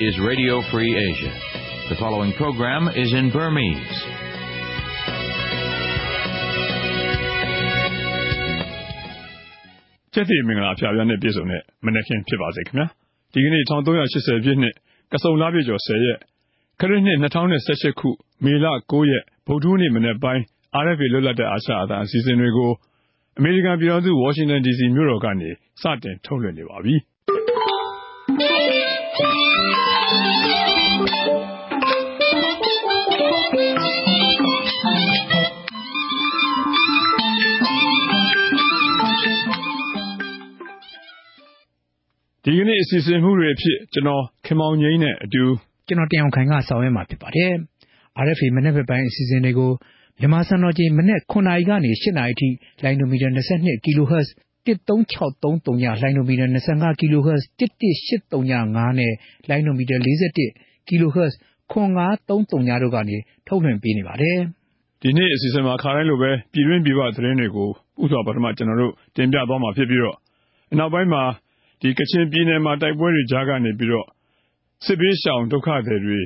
is Radio Free Asia. The following program is in Burmese. ။ကျက်တီမင်္ဂလာဖျားပြားနဲ့ပြည့်စုံတဲ့မနက်ခင်းဖြစ်ပါစေခင်ဗျာ။ဒီကနေ့1380ပြည့်နှစ်ကစုံလပြည့်ကျော်10ရက်ခရစ်နှစ်2018ခုမေလ9ရက်ဗုဒ္ဓနေ့မနေ့ပိုင်း RFA လွတ်လပ်တဲ့အာရှအသံအစီအစဉ်တွေကိုအမေရိကန်ပြည်ထောင်စုဝါရှင်တန် DC မြို့တော်ကနေစတင်ထုတ်လွှင့်နေပါပြီ။ ဒီကနေ့အစီအစဉ်မှုတွေအဖြစ်ကျွန်တော်ခင်မောင်ငိမ့်နဲ့အတူကျွန်တော်တင်အောင်ခိုင်ကဆောင်ရွက်မှာဖြစ်ပါတယ်။ RFA မနေ့ပိုင်းအစီအစဉ်တွေကိုမြန်မာစံတော်ချိန်မနေ့9နာရီကနေ10နာရီထိလိုင်းနိုမီတာ22 kHz 13633ညလိုင်းနိုမီတာ25 kHz 11835နဲ့လိုင်းနိုမီတာ41 kHz 9533ညတို့ကနေထုတ်လွှင့်ပေးနေပါတယ်။ဒီနေ့အစီအစဉ်မှာခါတိုင်းလိုပဲပြည်တွင်းပြည်ပသတင်းတွေကိုဥစွာပထမကျွန်တော်တို့တင်ပြသွားမှာဖြစ်ပြီးတော့နောက်ပိုင်းမှာ ဒီကချင်ပြည်နယ်မှာ တိုက်ပွဲတွေကြားကနေပြီးတော့ စစ်ဘေးရှောင်ဒုက္ခသည်တွေ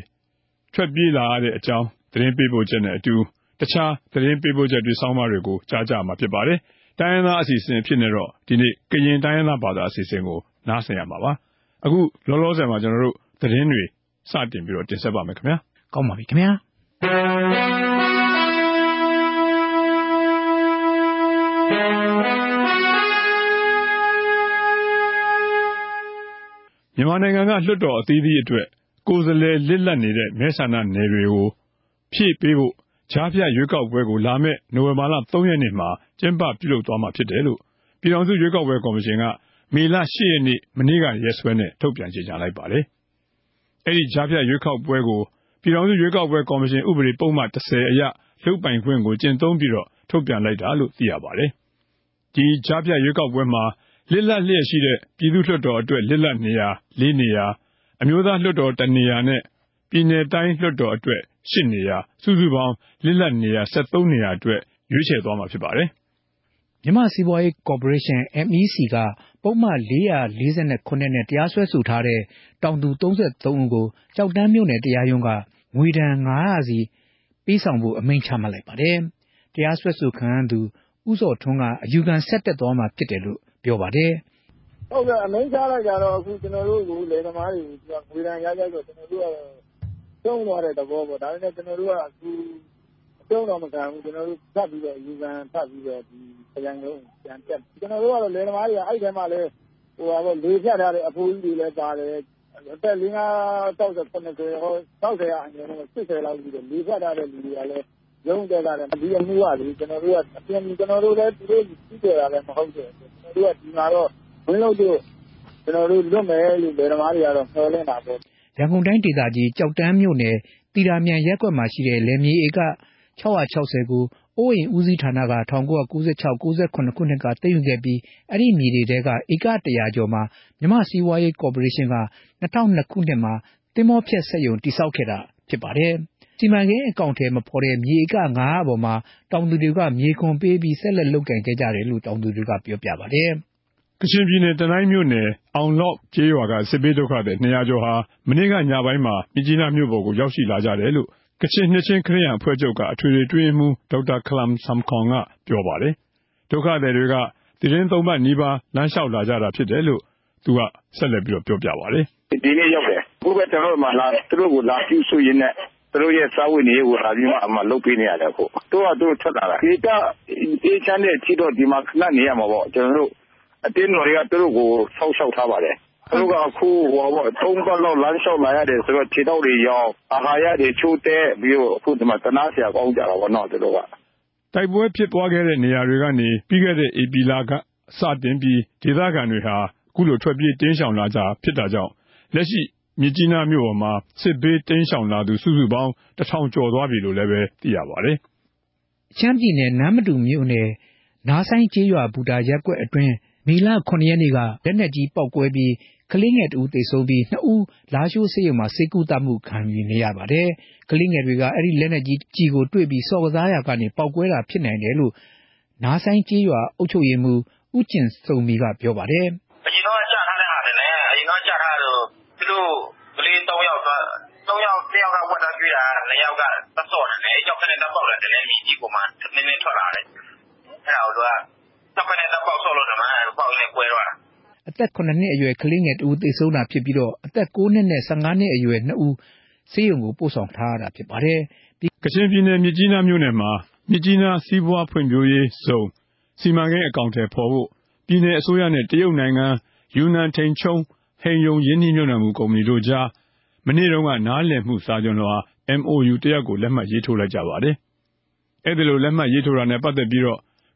ထွက်ပြေးလာရတဲ့အကြောင်း သတင်းပေးပို့ချက်နဲ့အတူ တခြားသတင်းပေးပို့ချက်တွေ ဆောင်းပါးတွေကို ကြားကြမှာဖြစ်ပါတယ်။တိုင်းရင်းသားအစီအစဉ်ဖြစ်နေတော့ ဒီနေ့ ကရင်တိုင်းရင်းသားဘာသာအစီအစဉ်ကို နားဆင်ရမှာပါ။အခုလောလောဆယ်မှာ ကျွန်တော်တို့ သတင်းတွေ စတင်ပြီးတော့ တင်ဆက်ပါမယ်ခင်ဗျာ။ကောင်းပါပြီခင်ဗျာ။ မြန်မာနိုင်ငံက လွှတ်တော်အသီးသီးအတွက် ကိုယ်စားလှယ်လစ်လပ်နေတဲ့ မဲဆန္ဒနယ်တွေကို ဖြည့်ပေးဖို့ ကြားဖြတ်ရွေးကောက်ပွဲကို လာမယ့် နိုဝင်ဘာလ3ရက်နေ့မှာ ကျင်းပပြုလုပ်သွားမှာဖြစ်တယ်လို့ ပြည်ထောင်စုရွေးကောက်ပွဲကော်မရှင်က မေလ10ရက်နေ့ မနေ့ကရက်စွဲနဲ့ ထုတ်ပြန်ကြေညာလိုက်ပါတယ်။အဲဒီကြားဖြတ်ရွေးကောက်ပွဲကို ပြည်ထောင်စုရွေးကောက်ပွဲကော်မရှင် ဥပဒေပုံမှန်30အရ လုတ်ပိုင်ခွင့်ကို ကျင့်သုံးပြီးတော့ ထုတ်ပြန်လိုက်တာလို့ သိရပါတယ်။ဒီကြားဖြတ်ရွေးကောက်ပွဲမှာ လစ်လပ်လျက်ရှိတဲ့ ပြည်သူ့လွှတ်တော်အတွက် လစ်လပ်နေရာ ၄ နေရာ အမျိုးသားလွှတ်တော်တနေရာနဲ့ ပြည်နယ်တိုင်းလွှတ်တော်အတွက် ၈ နေရာ စုစုပေါင်း လစ်လပ်နေရာ73နေရာအတွက် ရွေးချယ်သွားမှာဖြစ်ပါတယ်။မြန်မာစီးပွားရေးကော်ပိုရေးရှင်း MEC က ပုံမှန်449နဲ့ တရားစွဲဆိုထားတဲ့ တောင်သူ33ဦးကိုကြောက်တန်းမြို့နယ်တရားရုံးက ငွေဒဏ်900စီပေးဆောင်ဖို့ အမိန့်ချမှတ်လိုက်ပါတယ်။တရားစွဲဆိုခံရသူ ဦးစောထွန်းက အယူခံဆက်တက်သွားမှာဖြစ်တယ်လို့ ပြောပါတယ်။ဟုတ်ကဲ့အမိန့်ချလိုက်ကြတော့အခုကျွန်တော်တို့ကလေသမားတွေငွေဒဏ်ရကြဆိုကျွန်တော်တို့ကကျုံသွားတဲ့သဘောပေါ့ ဒါပေမဲ့ကျွန်တော်တို့က အခုအကျုံတော့ မခံဘူးကျွန်တော်တို့ဖတ်ပြီးတော့ယူခံဖတ်ပြီးတော့ဒီပြန်လုံးပြန်တက်ကျွန်တော်တို့ကတော့လေသမားတွေက အဲ့ထဲမှာလဲဟိုပါပေါ့လေဖြတ်ထားတဲ့ အဖိုးကြီးတွေလည်းပါတယ် အသက် ၄၅60 90ဟော60ရာအငယ်တော့80လောက်ပြီးတော့လေဖြတ်ထားတဲ့ လူတွေကလည်း ရုံးတက်လာတယ်ဒီအမှုကလေ ကျွန်တော်တို့က အပြင်ကျွန်တော်တို့လည်းဒီလိုကြီးကြတာလည်း မဟုတ်ဘူးကျွန်တော်တို့က ဒီမှာတော့ ဝင်းလို့တို့ ကျွန်တော်တို့ လွတ်မယ်လို့လေသမားတွေကတော့ မျှော်လင့်တာပေါ့ ရန်ကုန်တိုင်းဒေသကြီး ကျောက်တန်းမြို့နယ် သီတာမြန်ရပ်ကွက်မှာရှိတဲ့ လယ်မြေဧက660ကို အိုးအိမ်ဦးစီးဌာနက1996-98ခုနှစ်က သိမ်းယူခဲ့ပြီး အဲဒီမြေတွေထဲက ဧက100ကျော်မှာ မြန်မာ့စီးပွားရေးကော်ပိုရေးရှင်းက2002ခုနှစ်မှာ သင်္ဘောဖျက်စက်ရုံ တည်ဆောက်ခဲ့တာ ဖြစ်ပါတယ်။စီမံကိန်းအကောင်အထည်မဖော်တဲ့ မြေဧက500ပေါ်မှာ တောင်သူတွေက မြေခွန်ပေးပြီး ဆက်လက်လုပ်ကိုင်ခဲ့ကြတယ်လို့ တောင်သူတွေက ပြောပြပါတယ် ကချင်ပြည်နယ် တနိုင်းမြို့နယ် အောင်လော့ကျေးရွာက စစ်ဘေးဒုက္ခသည်200ကျော်ဟာ မနေ့က ညပိုင်းမှာ မြစ်ကြီးနားမြို့ပေါ်ကို ရောက်ရှိလာကြတယ်လို့ ကချင်နှစ်ချင်းခရစ်ယာန်အဖွဲ့ချုပ်က အထွေထွေတွင်းမှုဒေါက်တာခလမ်ဆမ်ခွန်က ပြောပါတယ်။ဒုက္ခသည်တွေကတရင်သုံးပတ်နီးပါး လမ်းလျှောက်လာကြတာဖြစ်တယ်လို့ သူက ဆက်လက်ပြီးတော့ပြောပြပါတယ်။ဒီနေ့ရောက်တယ်။ အခုပဲ ကျနော်တို့ဆီမှာလာတယ်။သူတို့ကို လာပြုစုရင်းနဲ့ သူတို့ရဲ့ စားဝတ်နေရေးကို လာပြီးမှ လုပ်ပေးနေရတယ်။သူတို့ဟာသူတို့ ထွက်လာတာ။ဒေသအေးချမ်းတဲ့အထိတော့ ဒီမှာ ခဏနေရမှာပေါ့။ကျနော်တို့ အသင်းတော်တွေက သူတို့ကို စောင့်ရှောက်ထားပါတယ်။သူတို့က အခု သုံးပတ်လောက် လမ်းလျှောက်လာရတယ်ဆိုတော့ ခြေထောက်တွေယောင်၊အာဟာရတွေ ချို့တဲ့ပြီးတော့ အခုဒီမှာ သနားစရာ ကောင်းကြတာပေါ့နော် သူတို့က။”တိုက်ပွဲဖြစ်ပွားခဲ့တဲ့ နေရာတွေကနေ ပြီးခဲ့တဲ့ ဧပြီလက စတင်ပြီး ဒေသခံတွေဟာ အခုလို ထွက်ပြေးတိမ်းရှောင်လာကြတာဖြစ်တာကြောင့် လက်ရှိ မြစ်ကြီးနားမြို့ပေါ်မှာ စစ်ဘေးတင်းရှောင်လာသူ စုစုပေါင်းတထောင်ကျော်သွားပြီလို့လည်းပဲသိရပါတယ်။ချမ်းပြည်နယ် နမ်းမတူမြို့နယ် နားဆိုင်ကျေးရွာဘူတာရက်ကွက်အတွင်း မေလ9ရက်နေ့က လက်နက်ကြီးပေါက်ကွဲပြီး ကလေးငယ်တဦးသေဆုံးပြီး2ဦး လားရှိုးဆေးရုံမှာ ဆေးကုသမှုခံယူနေရပါတယ်။ကလေးငယ်တွေက အဲ့ဒီလက်နက်ကြီးကြီးကိုတွေ့ပြီးစော်ကစားရာကနေ ပေါက်ကွဲတာဖြစ်နိုင်တယ်လို့ နားဆိုင်ကျေးရွာအုပ်ချုပ်ရေးမှူး ဦးကျင်စုံမီက ပြောပါတယ်။အရင်တော့ကြားထားတဲ့ဟာတွေနဲ့အရင်တော့ကြားထားတော့သူတို့ကလေး၃ယောက် နှစ်ယောက်ကတပ်ဆော့တယ်လေ။ကျောက်ခဲနဲ့တပ်ပေါက်တယ်။တလဲမြစ်ကြီးပေါ်မှာနည်းနည်းထွက်လာတယ်။အဲဒါကို သူက ကျောက်ခဲနဲ့တပ်ပေါက်ဆော့လို့ထင်တယ်။ပေါက်ရင်းနဲ့ ကွဲသွားတာ။”အသက် ၇ နှစ်အရွယ် ကလေးငယ်တဦးသေဆုံးတာဖြစ်ပြီး အသက် ၉ နှစ်နဲ့ ၁၅ နှစ်အရွယ် နှစ်ဦးဆေးရုံကို ပို့ဆောင်ထားရတာဖြစ်ပါတယ်။ကချင်ပြည်နယ် မြစ်ကြီးနားမြို့နယ်မှာ မြစ်ကြီးနား စီးပွားဖွံ့ဖြိုးရေးဇုန်စီမံကိန်း အကောင်အထည်ဖော်ဖို့ ပြည်နယ်အစိုးရနဲ့ တရုတ်နိုင်ငံ ယူနန်ထိန်ချုံး ဟိန်ရုံ ရင်းနှီးမြှုပ်နှံမှုကုမ္ပဏီတို့ကြား မနေ့တုန်းက နားလည်မှုစာချွန်လွှာ MoU တရပ်ကို လက်မှတ်ရေးထိုးလိုက်ကြပါတယ်။အဲဒီလို လက်မှတ်ရေးထိုးတာနဲ့ ပတ်သက်ပြီး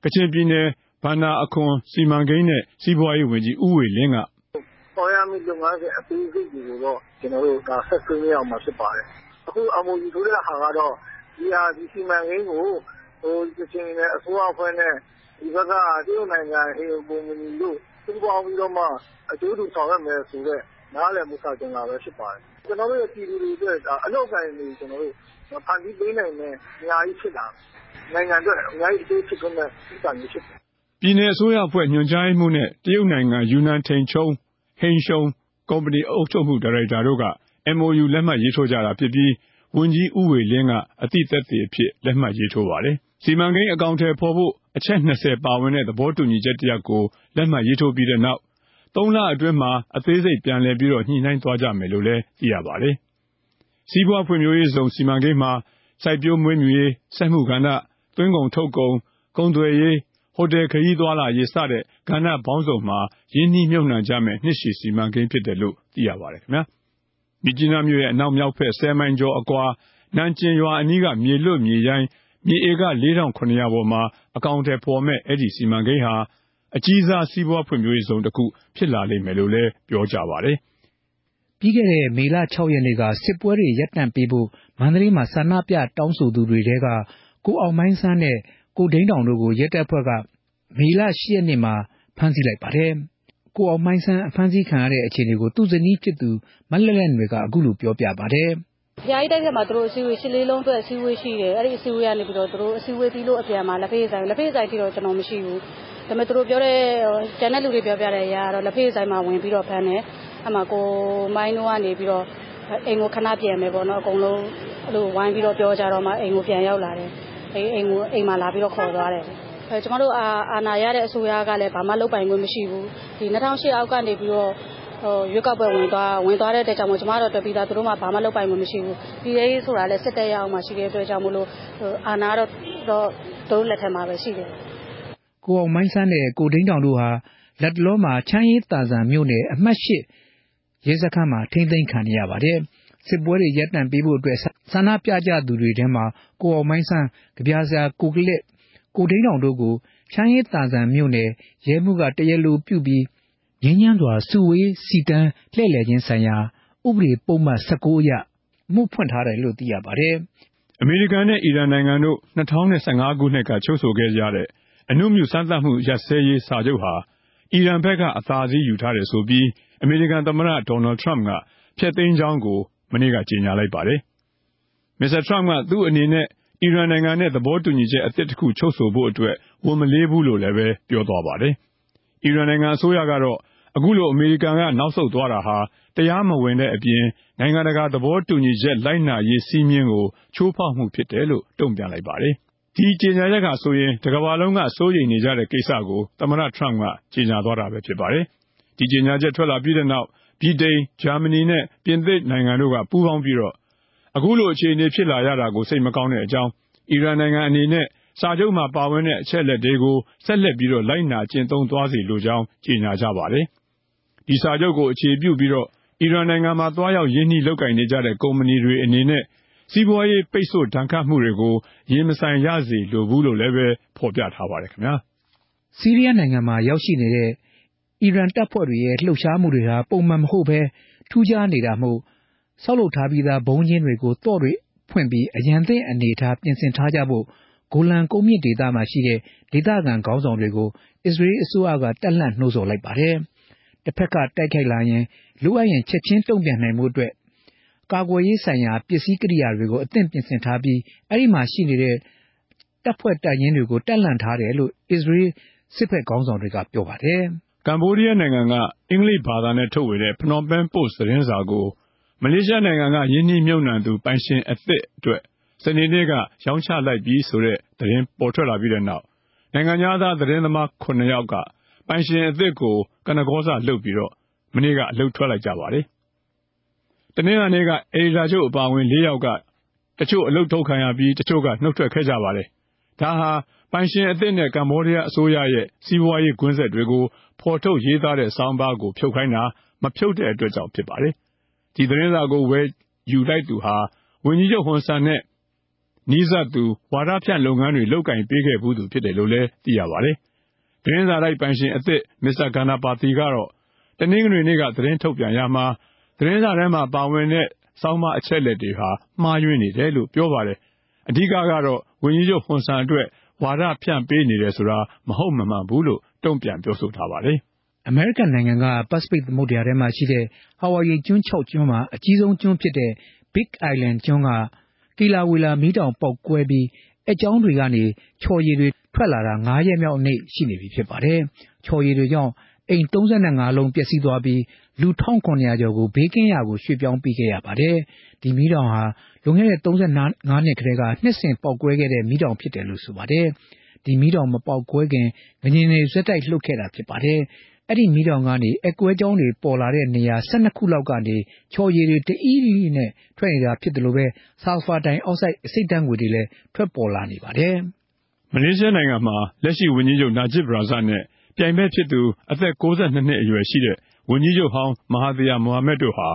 ကချင်ပြည်နယ် ဘဏ္ဍာအခွန်၊စီမံကိန်းနဲ့ စီးပွားရေးဝန်ကြီး ဦးဝေလင်းက“ဆောင်ရွက်ရမယ့် လုပ်ငန်းစဉ် အသေးစိတ်တွေကိုတော့ ကျနော်တို့ ဆက်ဆွေးနွေးရမှာ ဖြစ်ပါတယ်။အခု MoU ထိုးတဲ့ဟာကတော့ ဒီစီမံကိန်းကို ကချင်ပြည်နယ်အစိုးရအဖွဲ့နဲ့ ဒီဘက်က တရုတ်နိုင်ငံဟိန်ရုံကုမ္ပဏီတို့ ပူးပေါင်းပြီးတော့မှ အကျိုးတူဆောင်ရွက်မယ်ဆိုတဲ့ နားလည်မှု စာချွန်လွှာပဲ ဖြစ်ပါတယ်။ ကျနော်တို့ရဲ့ပြည်သူတွေအတွက် အလုပ်အကိုင်တွေ ဖန်တီးပေးနိုင်မယ် အများကြီးဖြစ်လာမယ်။နိုင်ငံအတွက် အများကြီး အကျိုးဖြစ်ထွန်းမယ့်ကိစ္စမျိုး ဖြစ်တယ်။”ပြည်နယ်အစိုးရအဖွဲ့ ညွှန်ကြားရေးမှူးနဲ့ တရုတ်နိုင်ငံ ယူနန်ထိန်ချုံးဟိန်ရုံကုမ္ပဏီ အုပ်ချုပ်မှုဒါရိုက်တာတို့က MoU လက်မှတ်ရေးထိုးကြတာဖြစ်ပြီး ဝန်ကြီး ဦးဝေလင်းက အသိသက်သေအဖြစ် လက်မှတ်ရေးထိုးပါတယ်။စီမံကိန်းအကောင်အထည်ဖော်ဖို့ အချက် ၂၀ ပါဝင်တဲ့ သဘောတူညီချက်တရပ်ကို လက်မှတ်ရေးထိုးပြီးတဲ့နောက် သုံးလအတွင်းမှာ အသေးစိတ် ပြန်လည် ညှိနှိုင်းသွားကြမယ်လို့လည်း သိရပါတယ်။စီးပွားဖွံ့ဖြိုးရေးဇုန် စီမံကိန်းမှာ စိုက်ပျိုးမွေးမြူရေး၊စက်မှုကဏ္ဍ၊သွင်းကုန်ထုတ်ကုန်၊ကုန်သွယ်ရေး၊ဟိုတယ်ခရီးသွားလာရေး စတဲ့ ကဏ္ဍပေါင်းစုံမှာ ရင်းနှီးမြှုပ်နှံကြမယ့် နှစ်ရှည်စီမံကိန်းဖြစ်တယ်လို့ သိရပါတယ်။မြစ်ကြီးနားမြို့ရဲ့ အနောက်မြောက်ဘက် ၁၀ မိုင်ကျော်အကွာနန်ကျင်ရွာအနီးက မြေလွတ်မြေရိုင်း မြေဧက ၄၇၀၀ ပေါ်မှာ အကောင်အထည်ဖော်မယ့် အဲဒီ စီမံကိန်းဟာ အကြီးစား စီးပွားဖွံ့ဖြိုးရေးဇုန်တခု ဖြစ်လာလိမ့်မယ်လို့လည်း ပြောကြပါတယ်။ပြီးခဲ့တဲ့ မေလ ၆ ရက်နေ့က စစ်ပွဲတွေ ရပ်တန့်ပေးဖို့ မန္တလေးမှာ ဆန္ဒပြတောင်းဆိုသူတွေထဲက ကိုအောင်မိုင်းဆန်းနဲ့ ကိုဒိန်းတောင်တို့ကို ရဲတပ်ဖွဲ့က မေလ ၈ ရက်နေ့မှာ ဖမ်းဆီးလိုက်ပါတယ်။ကိုအောင်မိုင်းဆန်း အဖမ်းဆီးခံရတဲ့ အခြေအနေကို သူ့ဇနီးဖြစ်သူ မလက်လက်နွယ်က အခုလို ပြောပြပါတယ်။ဘုရားကြီးတိုက်ထဲမှာ သူတို့အစည်းအဝေး ရှစ်လေးလုံးအတွက် အစည်းအဝေးရှိတယ်။အဲဒီအစည်းအဝေးကနေပြီးတော့ သူတို့အစည်းအဝေးပြီးလို့ အပြန်မှာ လက်ဖေးဆိုင်လက်ဖေးဆိုင်ထိတော့ ကျွန်တော်မရှိဘူး။ ဒါပေမဲ့ သူတို့ပြောတဲ့ ကျန်တဲ့လူတွေ ပြောပြတဲ့အရာကတော့ လက်ဖေးဆိုင်မှာ ဝင်ပြီးတော့ ဖမ်းတယ်။အဲမှာ ကိုမိုင်းတို့ကနေပြီးတော့ အိမ်ကို ခဏပြန်မယ်ပေါ့နော် အကုန်လုံး အဲ့လို ဝိုင်းပြီးတော့ ပြောကြတော့မှ အိမ်ကို ပြန်ရောက်လာတယ်။အိမ်အိမ်ကိုအိမ်မှာ လာပြီးတော့ ခေါ်သွားတယ်။အဲကျမတို့ အာအာနာရတဲ့ အစိုးရကလည်း ဘာမှ လုပ်ပိုင်ခွင့် မရှိဘူး။ဒီ2008အောက်ကနေပြီးတော့ ရွေးကောက်ပွဲ ဝင်သွားတဲ့အတွက်ကြောင့်မို့ ကျမတို့ တွက်ပြီးသား သူတို့မှဘာမှ လုပ်ပိုင်ခွင့် မရှိဘူး။ပြည်ထဲရေးဆိုတာလည်း စစ်တပ်ရဲ့အောက်မှာ ရှိတဲ့အတွက်ကြောင့်မို့လို့ အာဏာကတော့ သူတို့ လက်ထဲမှာပဲ ရှိတယ်။” ကိုအောင်မိုင်းဆန်းနဲ့ ကိုဒိန်းတောင်တို့ဟာ လတ်တလောမှာ ချမ်းအေးသာစံမြို့နယ် အမှတ်၈ရဲစခန်းမှာ ထိန်းသိမ်းခံနေရပါတယ်။စစ်ပွဲတွေ ရပ်တန့်ပေးဖို့အတွက် ဆန္ဒပြကြသူတွေထဲမှာ ကိုအောင်မိုင်းဆန်း၊ကဗျာဆရာကိုကလစ်၊ကိုဒိန်းတောင်တို့ကို ချမ်းအေးသာစံမြို့နယ် ရဲမှူးက တရားလိုပြုပြီး ငြိမ်းချမ်းစွာ စုဝေးစီတန်းလှည့်လည်ခြင်းဆိုင်ရာ ဥပဒေပုဒ်မ ၁၉ အရ အမှုဖွင့်ထားတယ်လို့ သိရပါတယ်။အမေရိကန်နဲ့ အီရန်နိုင်ငံတို့ ၂၀၁၅ ခုနှစ်က ချုပ်ဆိုခဲ့ကြတဲ့ အဏုမြူစမ်းသပ်မှုရပ်စဲရေးစာချုပ်ဟာ အီရန်ဘက်က အသာစီးယူထားတယ်ဆိုပြီး အမေရိကန်သမ္မတ ဒေါ်နယ်ထရမ့်က ဖျက်သိမ်းကြောင်းကို မနေ့က ကြေညာလိုက်ပါတယ်။မစ္စတာထရမ့်က သူ့အနေနဲ့ အီရန်နိုင်ငံနဲ့ သဘောတူညီချက်အသစ်တခု ချုပ်ဆိုဖို့အတွက် ဝန်မလေးဘူးလို့လည်း ပြောသွားပါတယ်။အီရန်နိုင်ငံအစိုးရကတော့ အခုလို အမေရိကန်က နောက်ဆုတ်သွားတာဟာ တရားမဝင်တဲ့အပြင် နိုင်ငံတကာ သဘောတူညီချက် လိုက်နာရေးစည်းမျဉ်းကို ချိုးဖောက်မှုဖြစ်တယ်လို့ တုံ့ပြန်လိုက်ပါတယ်။ ဒီကြေညာချက်ဟာဆိုရင် တကမ္ဘာလုံးက စိုးရိမ်နေကြတဲ့ကိစ္စကို သမ္မတထရမ့်ကကြေညာသွားတာဖြစ်ပါတယ်။ဒီကြေညာချက် ထွက်လာပြီးတဲ့နောက် ဗြိတိန်၊ဂျာမနီနဲ့ ပြင်သစ်နိုင်ငံတို့က ပူးပေါင်းပြီးအခုလို အခြေအနေ ဖြစ်လာရတာကို စိတ်မကောင်းတဲ့အကြောင်း၊အီရန်နိုင်ငံအနေနဲ့ စာချုပ်မှာပါဝင်တဲ့ အချက်အလက်တွေကို ဆက်လက်လိုက်နာကျင့်သုံးသွားစေလိုကြောင်း ကြေညာကြပါတယ် ဒီစာချုပ်ကို အခြေပြုပြီးအီရန်နိုင်ငံမှာ သွားရောက် ရင်းနှီးလုပ်ကိုင်နေကြတဲ့ ကုမ္ပဏီတွေအနေနဲ့ စီးပွားရေးပိတ်ဆို့ဒဏ်ခတ်မှုတွေကို ရင်မဆိုင်ရစေလိုဘူးလို့လည်းဖော်ပြထားပါတယ်။ဆီးရီးယားနိုင်ငံမှာ ရောက်ရှိနေတဲ့ အီရန်တပ်ဖွဲ့တွေရဲ့ လှုပ်ရှားမှုတွေဟာ ပုံမှန်မဟုတ်ဘဲ ထူးခြားနေတာမို့ ဆောက်လုပ်ထားပြီးသား ဗုံးကျင်းတွေကို သော့တွေဖွင့်ပြီး အရန်သင့်အနေအထား ပြင်ဆင်ထားကြဖို့ ဂိုလန်ကုန်းမြင့်ဒေသမှာရှိတဲ့ ဒေသခံခေါင်းဆောင်တွေကို အစ္စရေးအစိုးရက တပ်လှန့်နှိုးဆော်လိုက်ပါတယ်။တဘက်က တိုက်ခိုက်လာရင် လိုအပ်ရင် ချက်ချင်းတုံ့ပြန်နိုင်ဖို့အတွက် ကာကွယ်ရေးဆိုင်ရာ ပစ္စည်းကိရိယာတွေကို အသင့်ပြင်ဆင်ထားပြီး အဲဒီမှာရှိနေတဲ့ တပ်ဖွဲ့တပ်ရင်းတွေကို တပ်လှန့်ထားတယ်လို့ အစ္စရေးစစ်ဘက်ခေါင်းဆောင်တွေကပြောပါတယ်။ကမ္ဘောဒီးယားနိုင်ငံက အင်္ဂလိပ်ဘာသာနဲ့ထုတ်ဝေတဲ့ Phnom Penh Post သတင်းစာကို မလေးရှားနိုင်ငံက ရင်းနှီးမြှုပ်နှံသူ ပိုင်ရှင်အသစ်အတွက် စနေနေ့က ရောင်းချလိုက်ပြီဆိုတဲ့ သတင်းပေါ်ထွက်လာပြီးတဲ့နောက် နိုင်ငံသား သတင်းသမား9ယောက်က ပိုင်ရှင်အသစ်ကို ကနကောစလုပ်ပြီးတော့မနေ့က အလုတ်ထွက်လိုက်ကြပါတယ်။ တနင်္လာနေ့ကအေဒီတာချုပ်အပါအဝင် ၄ ယောက်က တချို့အလုတ်ထုတ်ခံရပြီး တချို့ကနှုတ်ထွက်ခဲ့ကြပါတယ်။ဒါဟာ ပိုင်ရှင်အသစ်နဲ့ ကမ္ဘောဒီးယားအစိုးရရဲ့ စီးပွားရေးကွင်းဆက်တွေကို ဖော်ထုတ်ရေးသားတဲ့ ဆောင်းပါးကို ဖြုတ်ခိုင်းတာ မဖြုတ်တဲ့အတွက်ကြောင့် ဖြစ်ပါတယ်။ဒီသတင်းစာကို ဝယ်ယူလိုက်သူဟာ ဝန်ကြီးချုပ်ဟွန်ဆန်နဲ့ နီးစပ်သူ ဝါဒဖြန့်လုပ်ငန်းတွေ လုပ်ကင်ပေးခဲ့ဘူးသူ ဖြစ်တယ်လို့လည်း သိရပါတယ်။သတင်းစာတိုက်ပိုင်ရှင်အသစ် မစ္စတာဂန္နာပါတီကတော့ တနင်္ဂနွေနေ့က သတင်းထုတ်ပြန်ရမှာ သတင်းစာထဲမှာပါဝင်တဲ့စောင်းမအချက်လက်တွေဟာမှားယွင်းနေတယ်လို့ပြောပါတယ်။အဓိကကတော့ဝန်ကြီးချုပ်ဟွန်ဆန်အတွက်ဝါဒဖြန့်ပေးနေတယ်ဆိုတာမဟုတ်မမှန်ဘူးလို့တုံ့ပြန်ပြောဆိုထားပါတယ်။အမေရိကန်နိုင်ငံကပစိဖိတ်သမုဒ္ဒရာထဲမှာရှိတဲ့ဟာဝိုင်ယီကျွန်း ၆ ကျွန်းမှာ အကြီးဆုံးကျွန်းဖြစ်တဲ့ Big Island ကျွန်းက ကီလာဝေလာ မီးတောင်ပေါက်ကွဲပြီး အက်ကြောင်းတွေကနေ ချော်ရည်တွေထွက်လာတာ ၅ ရက်မြောက်နေ့ရှိနေပြီဖြစ်ပါတယ်။ချော်ရည်တွေကြောင့် အိမ်35လုံးပျက်စီးသွားပြီး လူ1900ကျော်ကို ဘေးကင်းရာကို ရွှေ့ပြောင်းပေးခဲ့ရပါတယ်။ဒီမီးတောင်ဟာ လွန်ခဲ့တဲ့35နှစ်ကတည်းက နှစ်စဉ်ပေါက်ကွဲခဲ့တဲ့ မီးတောင်ဖြစ်တယ်လို့ ဆိုပါတယ်။ဒီမီးတောင်မပေါက်ကွဲခင် ငလျင်တွေဇက်တိုက်လှုပ်ခဲ့တာဖြစ်ပါတယ်။အဲ့ဒီမီးတောင်ကနေအကွဲကြောင်းတွေပေါ်လာတဲ့နေရာ12ခုလောက်ကနေ ချော်ရည်တွေ တအီးအီးနဲ့ ထွက်နေတာဖြစ်တယ်လို့ပဲဆာလ်ဖာဒိုင်အောက်ဆိုက်အဆိပ်ဓာတ်ငွေတွေလည်း ထွက်ပေါ်လာနေပါတယ်။မလေးရှားနိုင်ငံမှာ လက်ရှိဝန်ကြီးချုပ် နာဂျစ်ဘရာဇတ်နဲ့ ပြိုင်ဘက်ဖြစ်သူ အသက်62နှစ်အရွယ်ရှိတဲ့ ဝန်ကြီးချုပ်ဟောင်း မဟာသီယာ မိုဟာမက်တို့ဟာ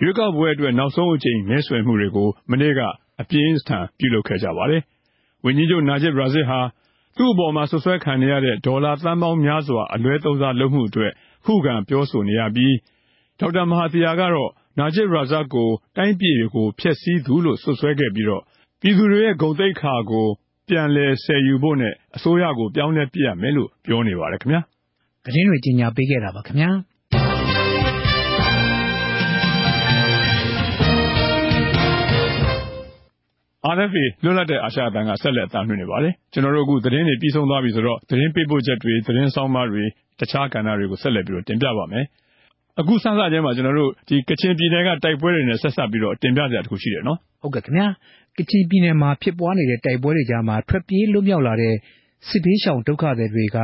ရွေးကောက်ပွဲအတွက် နောက်ဆုံးအကြိမ် မဲဆွယ်မှုတွေကို မနေ့က အပြင်းအထန် ပြုလုပ်ခဲ့ကြပါတယ်။ဝန်ကြီးချုပ် နာဂျစ်ဘရာဇစ်ဟာ သူ့အပေါ်မှာဆွဆွဲခံနေရတဲ့ ဒေါ်လာသန်းပေါင်းများစွာ အလွဲသုံးစားလုပ်မှုအတွက် ခုခံပြောဆိုနေရပြီး ဒေါက်တာ မဟာသီယာကတော့ နာဂျစ်ဘရာဇတ်ကို တိုင်းပြည်ကို ဖျက်ဆီးသူလို့ဆွဆွဲခဲ့ပြီးတော့ပြည်သူတွေရဲ့ ဂုဏ်သိက္ခာကို ပြန်လည်ဆယ်ယူဖို့နဲ့ အစိုးရကို ပြောင်းလဲပြရမယ်လို့ ပြောနေပါတယ်ခင်ဗျာ သတင်းတွေ ကြီးညာပေးခဲ့တာပါခင်ဗျာ RFA လွတ်လပ်တဲ့အာရှအသံက ဆက်လက်အသံလွှင့်နေပါတယ် ကျွန်တော်တို့အခု သတင်းတွေပြီးဆုံးသွားပြီဆိုတော့ သတင်းပေးပို့ချက်တွေ သတင်းဆောင်မတွေ တခြားကဏ္ဍတွေကို ဆက်လက်ပြီးတော့ တင်ပြပါမယ် အခုစစချင်းမှာ ကျွန်တော်တို့ဒီကချင်ပြည်နယ်က တိုက်ပွဲတွေနဲ့ ဆက်ဆက်ပြီးတော့ တင်ပြကြရတခုရှိတယ်နော် ဟုတ်ကဲ့ခင်ဗျာကချင်ပြည်နယ်မှာ ဖြစ်ပွားနေတဲ့ တိုက်ပွဲတွေကြားမှာ ထွက်ပြေးလွတ်မြောက်လာတဲ့ စစ်ဘေးရှောင်ဒုက္ခသည်တွေက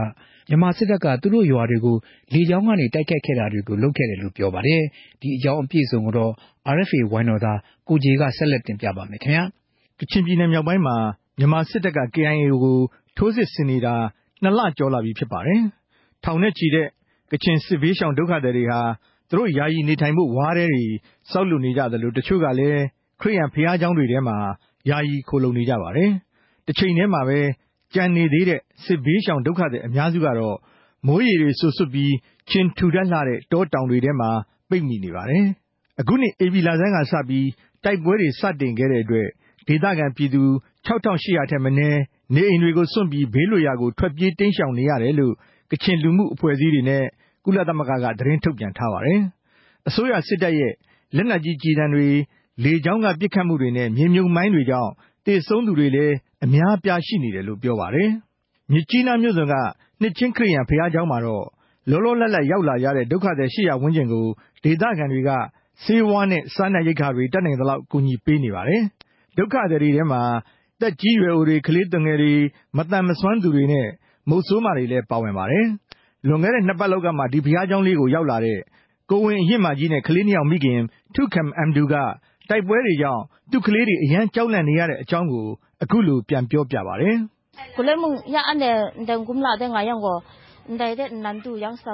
မြန်မာစစ်တပ်က သူတို့ရွာတွေကို လေကြောင်းကနေ တိုက်ခိုက်ခဲ့တာတွေကို လုပ်ခဲ့တယ်လို့ ပြောပါတယ်။ဒီအကြောင်းအပြည့်အစုံကိုတော့ RFA ဝိုင်းတော်သား ကိုကြေက ဆက်လက်တင်ပြပါမယ်ခင်ဗျာ။ ကချင်ပြည်နယ်မြောက်ပိုင်းမှာ မြန်မာစစ်တပ်က KIA ကို ထိုးစစ်ဆင်နေတာနှစ်လကျော်လာပြီဖြစ်ပါတယ်။ထောင်နဲ့ချီတဲ့ ကချင်စစ်ဘေးရှောင်ဒုက္ခသည်တွေဟာ သူတို့ ယာယီနေထိုင်ဖို့ ဝါးတဲတွေ ဆောက်လုပ်နေကြတယ်လို့တချို့ကလည်း ခရိယန်ဘုရားကျောင်းတွေထဲမှာ ယာယီခိုလုံနေကြပါတယ်။တချိန်တည်းမှာပဲ ကျန်နေသေးတဲ့ စစ်ဘေးရှောင်ဒုက္ခသည်အများစုကတော့ မိုးရေတွေစိုစွတ်ပြီး ခြင်ထူထပ်လှတဲ့ တောတောင်တွေထဲမှာ ပိတ်မိနေပါတယ်။အခုနှစ် ဧပြီလဆန်းကစပြီး တိုက်ပွဲတွေစတင်ခဲ့တဲ့အတွက် ဒေသခံပြည်သူ ၆၈၀၀ ထက်မနည်း နေအိမ်တွေကိုစွန့်ပြီး ဘေးလွတ်ရာကို ထွက်ပြေးတိမ်းရှောင်နေရတယ်လို့ ကချင်လူမှုအဖွဲ့အစည်းတွေနဲ့ ကုလသမဂ္ဂက သတင်းထုတ်ပြန်ထားပါတယ်။အစိုးရစစ်တပ်ရဲ့ လက်နက်ကြီးကျည်ဆံတွေ၊လေကြောင်းက ပစ်ခတ်မှုတွေနဲ့ မြေမြှုပ်မိုင်းတွေကြောင့် သေဆုံးသူတွေလည်း အများအပြားရှိနေတယ်လို့ ပြောပါတယ်။မြစ်ကြီးနားမြို့စွန်က နှစ်ခြင်းခရစ်ယာန်ဘုရားကျောင်းမှာတော့ လောလောလတ်လတ် ရောက်လာကြတဲ့ ဒုက္ခသည် ၈၀၀ ဝန်းကျင်ကို ဒေသခံတွေက ဆေးဝါးနဲ့ စားနပ်ရိက္ခာတွေ တတ်နိုင်သလောက် ကူညီပေးနေပါတယ်။ ဒုက္ခသည်တွေထဲမှာ သက်ကြီးရွယ်အိုတွေ၊ကလေးသူငယ်တွေ၊မသန်မစွမ်းသူတွေနဲ့ မုတ်ဆိုးမတွေလည်း ပါဝင်ပါတယ်။လွန်ခဲ့တဲ့ နှစ်ပတ်လောက်ကမှ ဒီဘုရားကျောင်းလေးကို ရောက်လာတဲ့ ကိုယ်ဝန်အရင့်မကြီးနဲ့ ကလေးနှစ်ယောက်မိခင်ထုခမ်အမ်ဒူကတိုက်ပွဲတွေကြောင့် သူ့ကလေးတွေ အရမ်းကြောက်လန့်နေရတဲ့အကြောင်းကို အခုလို ပြန်ပြောပြပါတယ်။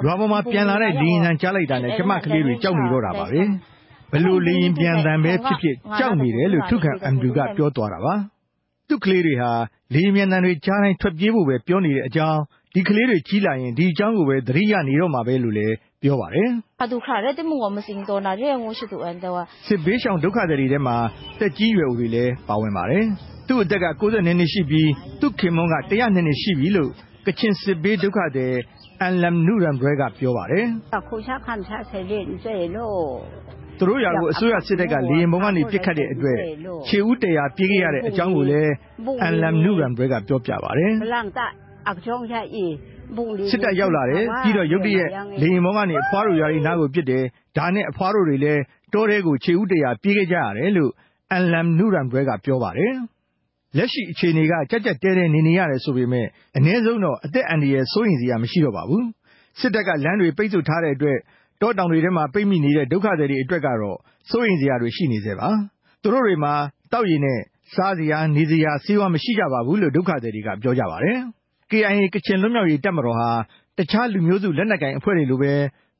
“ရွာပေါ်မှာ ပျံလာတဲ့ လေယာဉ်သံကြားလိုက်တာနဲ့ ကျမကလေးတွေ ကြောက်နေတော့တာပါပဲ။ ဘယ်လိုလေယာဉ်ပျံသံပဲဖြစ်ဖြစ် ကြောက်နေတယ်လို့ ထုခမ်အမ်ဒူကပြောသွားတာပါ။သူ့ကလေးတွေဟာ လေယာဉ်ပျံသံတွေကြားတိုင်း ထွက်ပြေးဖို့ပဲ ပြောနေတဲ့အကြောင်း ဒီကလေးတွေ ကြီးလာရင် ဒီအကြောင်းကိုပဲ သတိရနေတော့မှာပဲလို့လည်း ပြောပါတယ်။”စစ်ဘေးရှောင်ဒုက္ခသည်တွေထဲမှာ သက်ကြီးရွယ်အိုတွေလည်း ပါဝင်ပါတယ်။သူ့အသက်က ၉၂ နှစ်ရှိပြီး သူ့ခင်ပွန်းက ၁၀၂ နှစ်ရှိပြီလို့ ကချင်စစ်ဘေးဒုက္ခသည်အန်လမ်နုရမ်ဘွဲက ပြောပါတယ်။သူ တို့ရွာကို အစိုးရစစ်တပ်က လေယာဉ်ပေါ်ကနေ ပစ်ခတ်တဲ့အတွက် ခြေဦးတရာ ပြေးခဲ့ရတဲ့အကြောင်းကိုလည်း အန်လမ်နုရမ်ဘွဲက ပြောပြပါတယ်။စစ်တပ်ရောက်လာတယ် ပြီးတော့ ရုတ်တရက် လေယာဉ်ပေါ်ကနေ အဖွားတို့ရွာတွေနားကို ပစ်တယ် ဒါနဲ့ အဖွားတို့တွေလည်း တောထဲကို ခြေဦးတရာ ပြေးခဲ့ကြရတယ် လို့ အန်လမ်နုရန်ဘွဲက ပြောပါတယ်။လက်ရှိအခြေအနေက ကြက်ကြက်တဲတဲနေနေရတယ်ဆိုပေမဲ့အ ਨੇ ဆုံးတော့ အသက်အန္တရာယ် စိုးရိမ်စရာမရှိတော့ပါဘူး။စစ်တပ်က လမ်းတွေ ပိတ်ဆို့ထားတဲ့အတွက် တောတောင်တွေထဲမှာ ပိတ်မိနေတဲ့ ဒုက္ခသည်တွေအတွက်ကတော့ စိုးရိမ်စရာတွေ ရှိနေသေးပါ။သူတို့တွေမှာတောက်ရည်နဲ့ စားစရာ နေစရာ ဆေးဝါး မရှိကြပါဘူးလို့ ဒုက္ခသည်တွေက ပြောကြပါတယ်။ KIA ကချင်လွတ်မြောက်ရေးတပ်မတော်ဟာ တခြားလူမျိုးစု လက်နက်ကိုင်အဖွဲ့တွေလိုပဲ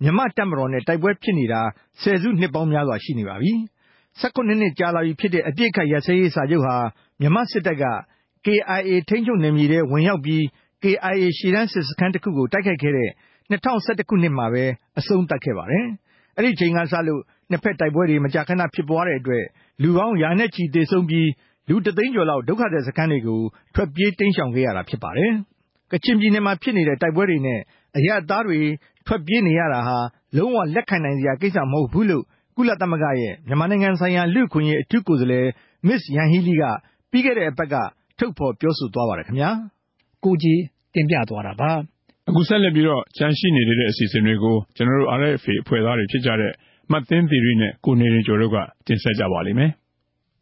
မြန်မာ့တပ်မတော်နဲ့ တိုက်ပွဲဖြစ်နေတာ ဆယ်စုနှစ်ပေါင်းများစွာ ရှိနေပါပြီ။၁၇ နှစ်ကြာလာပြီဖြစ်တဲ့ အပစ်အခတ်ရပ်စဲရေးစာချုပ်ဟာ မြန်မာစစ်တပ်က KIA ထိန်းချုပ်နယ်မြေထဲ ဝင်ရောက်ပြီး KIA ရှေ့တန်းစစ်စခန်းတစ်ခုကို တိုက်ခိုက်ခဲ့တဲ့ ၂၀၁၁ ခုနှစ်မှာပဲ အဆုံးသတ်ခဲ့ပါတယ်။အဲဒီအချိန်ကစလို့ နှစ်ဘက်တိုက်ပွဲတွေ မကြာခဏဖြစ်ပွားတဲ့အတွက် လူပေါင်းရာနဲ့ချီသေဆုံးပြီး လူတစ်သိန်းကျော်လောက် ဒုက္ခသည်စခန်းတွေကို ထွက်ပြေးတိမ်းရှောင်ခဲ့ရတာ ဖြစ်ပါတယ်။ကချင်ပြည်နယ်မှာဖြစ်နေတဲ့ တိုက်ပွဲတွေနဲ့ အရပ်သားတွေ ထွက်ပြေးနေရတာဟာ လုံးဝလက်ခံနိုင်စရာကိစ္စ မဟုတ်ဘူးလို့ ကုလသမဂ္ဂရဲ့ မြန်မာနိုင်ငံဆိုင်ရာ လူ့အခွင့်အရေး အထူးကိုယ်စားလှယ် Ms. Yanghee Lee က ပြီးခဲ့တဲ့အပတ်က ထုတ်ဖော်ပြောဆိုသွားပါတယ်ခင်ဗျာ။ကိုကြီးတင်ပြသွားတာပါ။ အခုဆက်လက်ပြီးတော့ ကျန်ရှိနေသေးတဲ့အစီအစဉ်တွေကို ကျွန်တော်တို့ RFA အဖွဲ့သားတွေဖြစ်ကြတဲ့မတ်သင်းသီရိနဲ့ ကိုနေရင်ကျော်တို့က တင်ဆက်ကြပါလိမ့်မယ်။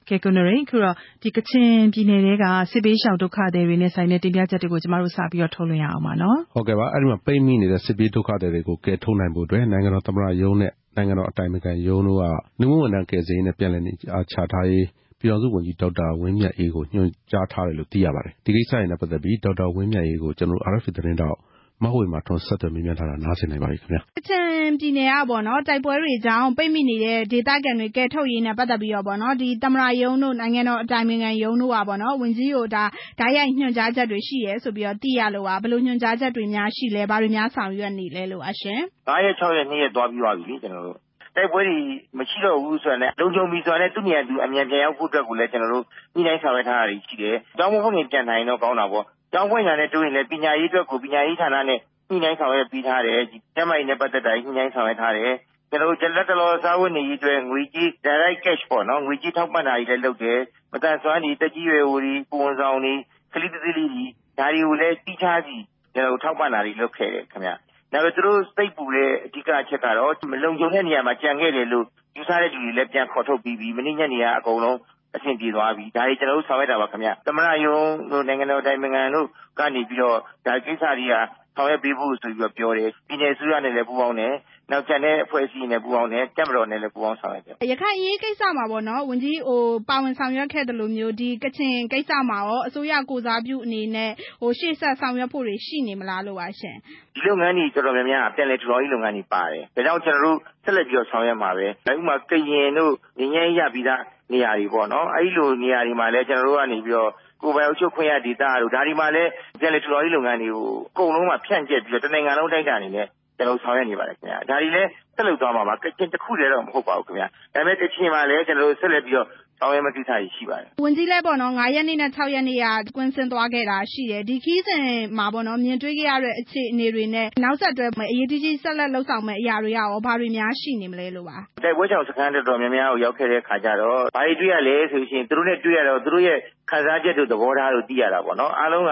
ကဲကုနရိခုတော့ဒီကချင်ပြည်နယ်တွေကစစ်ဘေးရှောင်ဒုက္ခသည်တွေနဲ့ဆိုင်တဲ့ တင်ပြချက်တွေကို ကျမတို့ စပြီးတော့ ထုတ်လွှင့်ရအောင်ပါနော် ဟုတ်ကဲ့ပါ အဲ့ဒီမှာ ပိတ်မိနေတဲ့ စစ်ဘေးဒုက္ခသည်တွေကို ကယ်ထုတ်နိုင်ဖို့အတွက် နိုင်ငံတော်သမ္မတရုံးနဲ့ နိုင်ငံတော်အတိုင်ပင်ခံရုံးတို့က လူမှုဝန်ထမ်းကယ်ဆယ်ရေးနဲ့ ပြည်လည်နေချထားရေး ပြည်တော်စုဝန်ကြီး ဒေါက်တာဝင်းမြတ်အေးကို ညွှန်ကြားထားတယ်လို့ သိရပါတယ် ဒီကိစ္စနဲ့ပတ်သက်ပြီး ဒေါက်တာဝင်းမြတ်အေးကို ကျွန်တော် RFA သတင်းတောက် မဟုတ်မှာထွန်း ဆက်သွယ်မေးမြန်းထားတာ နားဆင်နိုင်ပါပြီခင်ဗျာကချင်ပြည်နယ်ကပေါ့နော်တိုက်ပွဲတွေကြောင့် ပိတ်မိနေတဲ့ ဒေသခံတွေကဲထုတ်ရေးနဲ့ ပတ်သက်ပြီးတော့ပေါ့နော်ဒီသမရယုံတို့ နိုင်ငံတော်အတိုင်ပင်ခံယုံတို့ကပေါ့နော်ဝင်ကြီးကိုဒါဓာတ်ရိုက်ညွှန်ကြားချက်တွေ ရှိရဲဆိုပြီးတော့ သိရလို့ပါ ဘယ်လိုညွှန်ကြားချက်တွေများ ရှိလဲ ဘာတွေများ ဆောင်ရွက်နေလဲလို့အရှင်9ရက်6ရက်2ရက်သွားပြီးသွားပြီကျွန်တော်တို့ တိုက်ပွဲတွေ မရှိတော့ဘူးဆိုတော့လုံခြုံပြီဆိုတော့သူ့နေရာသူ အမြန်ပြန်ရောက်ဖို့အတွက်ကိုလည်း ကျွန်တော်တို့ ညှိနှိုင်းဆောင်ရွက်ထားတာရှိတယ်။ကျောင်း မဟုတ်ရင် ပြန်နိုင်တော့ ကောင်းတာပေါ့။ ကျောင်းဖွင့်တာနဲ့တွေ့ရင်လည်း ပညာရေးအတွက်ကို ပညာရေးဌာနနဲ့ ညှိနှိုင်းဆောင်ရွက်ပြီးထားတယ်။ကျန်းမာရေးနဲ့ ပတ်သက်တာညှိနှိုင်းဆောင်ရွက်ထားတယ်။ကျွန်တော်တို့လက်တလော စားဝတ်နေရေးအတွက် ငွေကြေး direct cash ပေါ့နော်ငွေကြေးထောက်ပံ့တာတွေလည်း လုပ်တယ်။မတန်ဆွမ်းတွေတက်ကြီးရွယ်အိုတွေ ကိုဝန်ဆောင်တွေ ကလေးသေးလေးတွေ ဒါတွေကိုလည်းတိကျစီကျွန်တော်တို့ထောက်ပံ့တာတွေ လုပ်ခဲ့တယ်ခင်ဗျ။ဒါပေမဲ့သူတို့စိတ်ပူတဲ့ အဓိကအချက်ကတော့ မလုံခြုံတဲ့နေရာမှာကြံခဲ့တယ်လို့ ယူဆတဲ့လူတွေလည်း ပြန်ခေါ်ထုတ်ပြီးပြီ မနေ့ညနေက အကုန်လုံး အဆင်ပြေသွားပြီဒါတွေကျွန်တော်တို့ဆောင်ရွက်တာပါခင်ဗျသမရယုံတို့နိုင်ငံတော်တိုင်ပင်ခံတို့ကနေပြီးတော့ဒါကိစ္စတွေကဆောင်ရွက်ပေးဖို့ဆိုပြီးတော့ပြောတယ်ပြည်내စုရနဲ့လည်းပူးပေါင်းတယ်နောက်ကျန်တဲ့အဖွဲ့အစည်းနဲ့ပူးပေါင်းတယ်တက်မတော်နဲ့လည်းပူးပေါင်းဆောင်ရွက်တယ်ရခိုင်ရေးကိစ္စမှာပေါ့နော်ဝန်ကြီးဟိုပါဝင်ဆောင်ရွက်ခဲ့တယ်လို့မျိုးဒီကချင်ကိစ္စမှာရောအစိုးရကိုစားပြုအနေနဲ့ဟိုရှေ့ဆက်ဆောင်ရွက်ဖို့တွေရှိနေမလားလို့ပါရှင်ဒီလုပ်ငန်းတွေတော်တော်များများပြန်လည်ထူထောင်ရေးလုပ်ငန်းတွေပါတယ်ဒါကြောင့်ကျွန်တော်တို့ဆက်လက်ပြီးတော့ဆောင်ရွက်မှာပဲဥပမာကရင်တို့ငញ្ញရပြီးသား နေရာတွေပေါ့နော် အဲဒီလိုနေရာတွေမှာလည်း ကျွန်တော်တို့ကနေပြီးတော့ ကိုယ်ပိုင်အုပ်ချုပ်ခွင့်ရဒေသတို့ ဒါဒီမှာလည်း ပြန်လည်ထူထောင်ရေးလုပ်ငန်းတွေကို အကုန်လုံးမှာ ဖြန့်ကျက်ပြီးတော့ တနိုင်ငံလုံးတိုက်တာနေနဲ့ ကျွန်တော်ဆောင်ရွက်နေပါတယ်ခင်ဗျာဒါဒီလည်း ဆက်လုပ်သွားမှာပါ ကချင်တစ်ခုတည်းတော့ မဟုတ်ပါဘူးခင်ဗျာဒါပေမဲ့ ကချင်မှာလည်းကျွန်တော်တို့ဆက်လက်ပြီးတော့ ဆောင်ရွက်မယ့် ကိစ္စတွေရှိပါတယ် ဝန်ကြီးလည်းပေါ့နော်9ရက်နေ့နဲ့6ရက်နေ့က ကွင်းစင်သွားခဲ့တာရှိတယ် ဒီခီးစဉ်မှာပေါ့နော်မြင်တွေ့ခဲ့ရတဲ့ အခြေအနေတွေနဲ့ နောက်ဆက်တွဲ အရေးကြီးကြီး ဆက်လက်လှုပ်ဆောင်မယ့် အရာတွေရော ဘာတွေများရှိနေမလဲလို့ပါ တိုက်ပွဲချောင်စခန်းတော်တော်များများကို ရောက်ခဲ့တဲ့ခါကျတော့ ဘာတွေတွေ့ရလဲဆိုရှင် သူတို့နဲ့တွေ့ရတော့ သူတို့ရဲ့ ခံစားချက်တို့ သဘောထားတို့ သိရတာပေါ့နော် အားလုံးက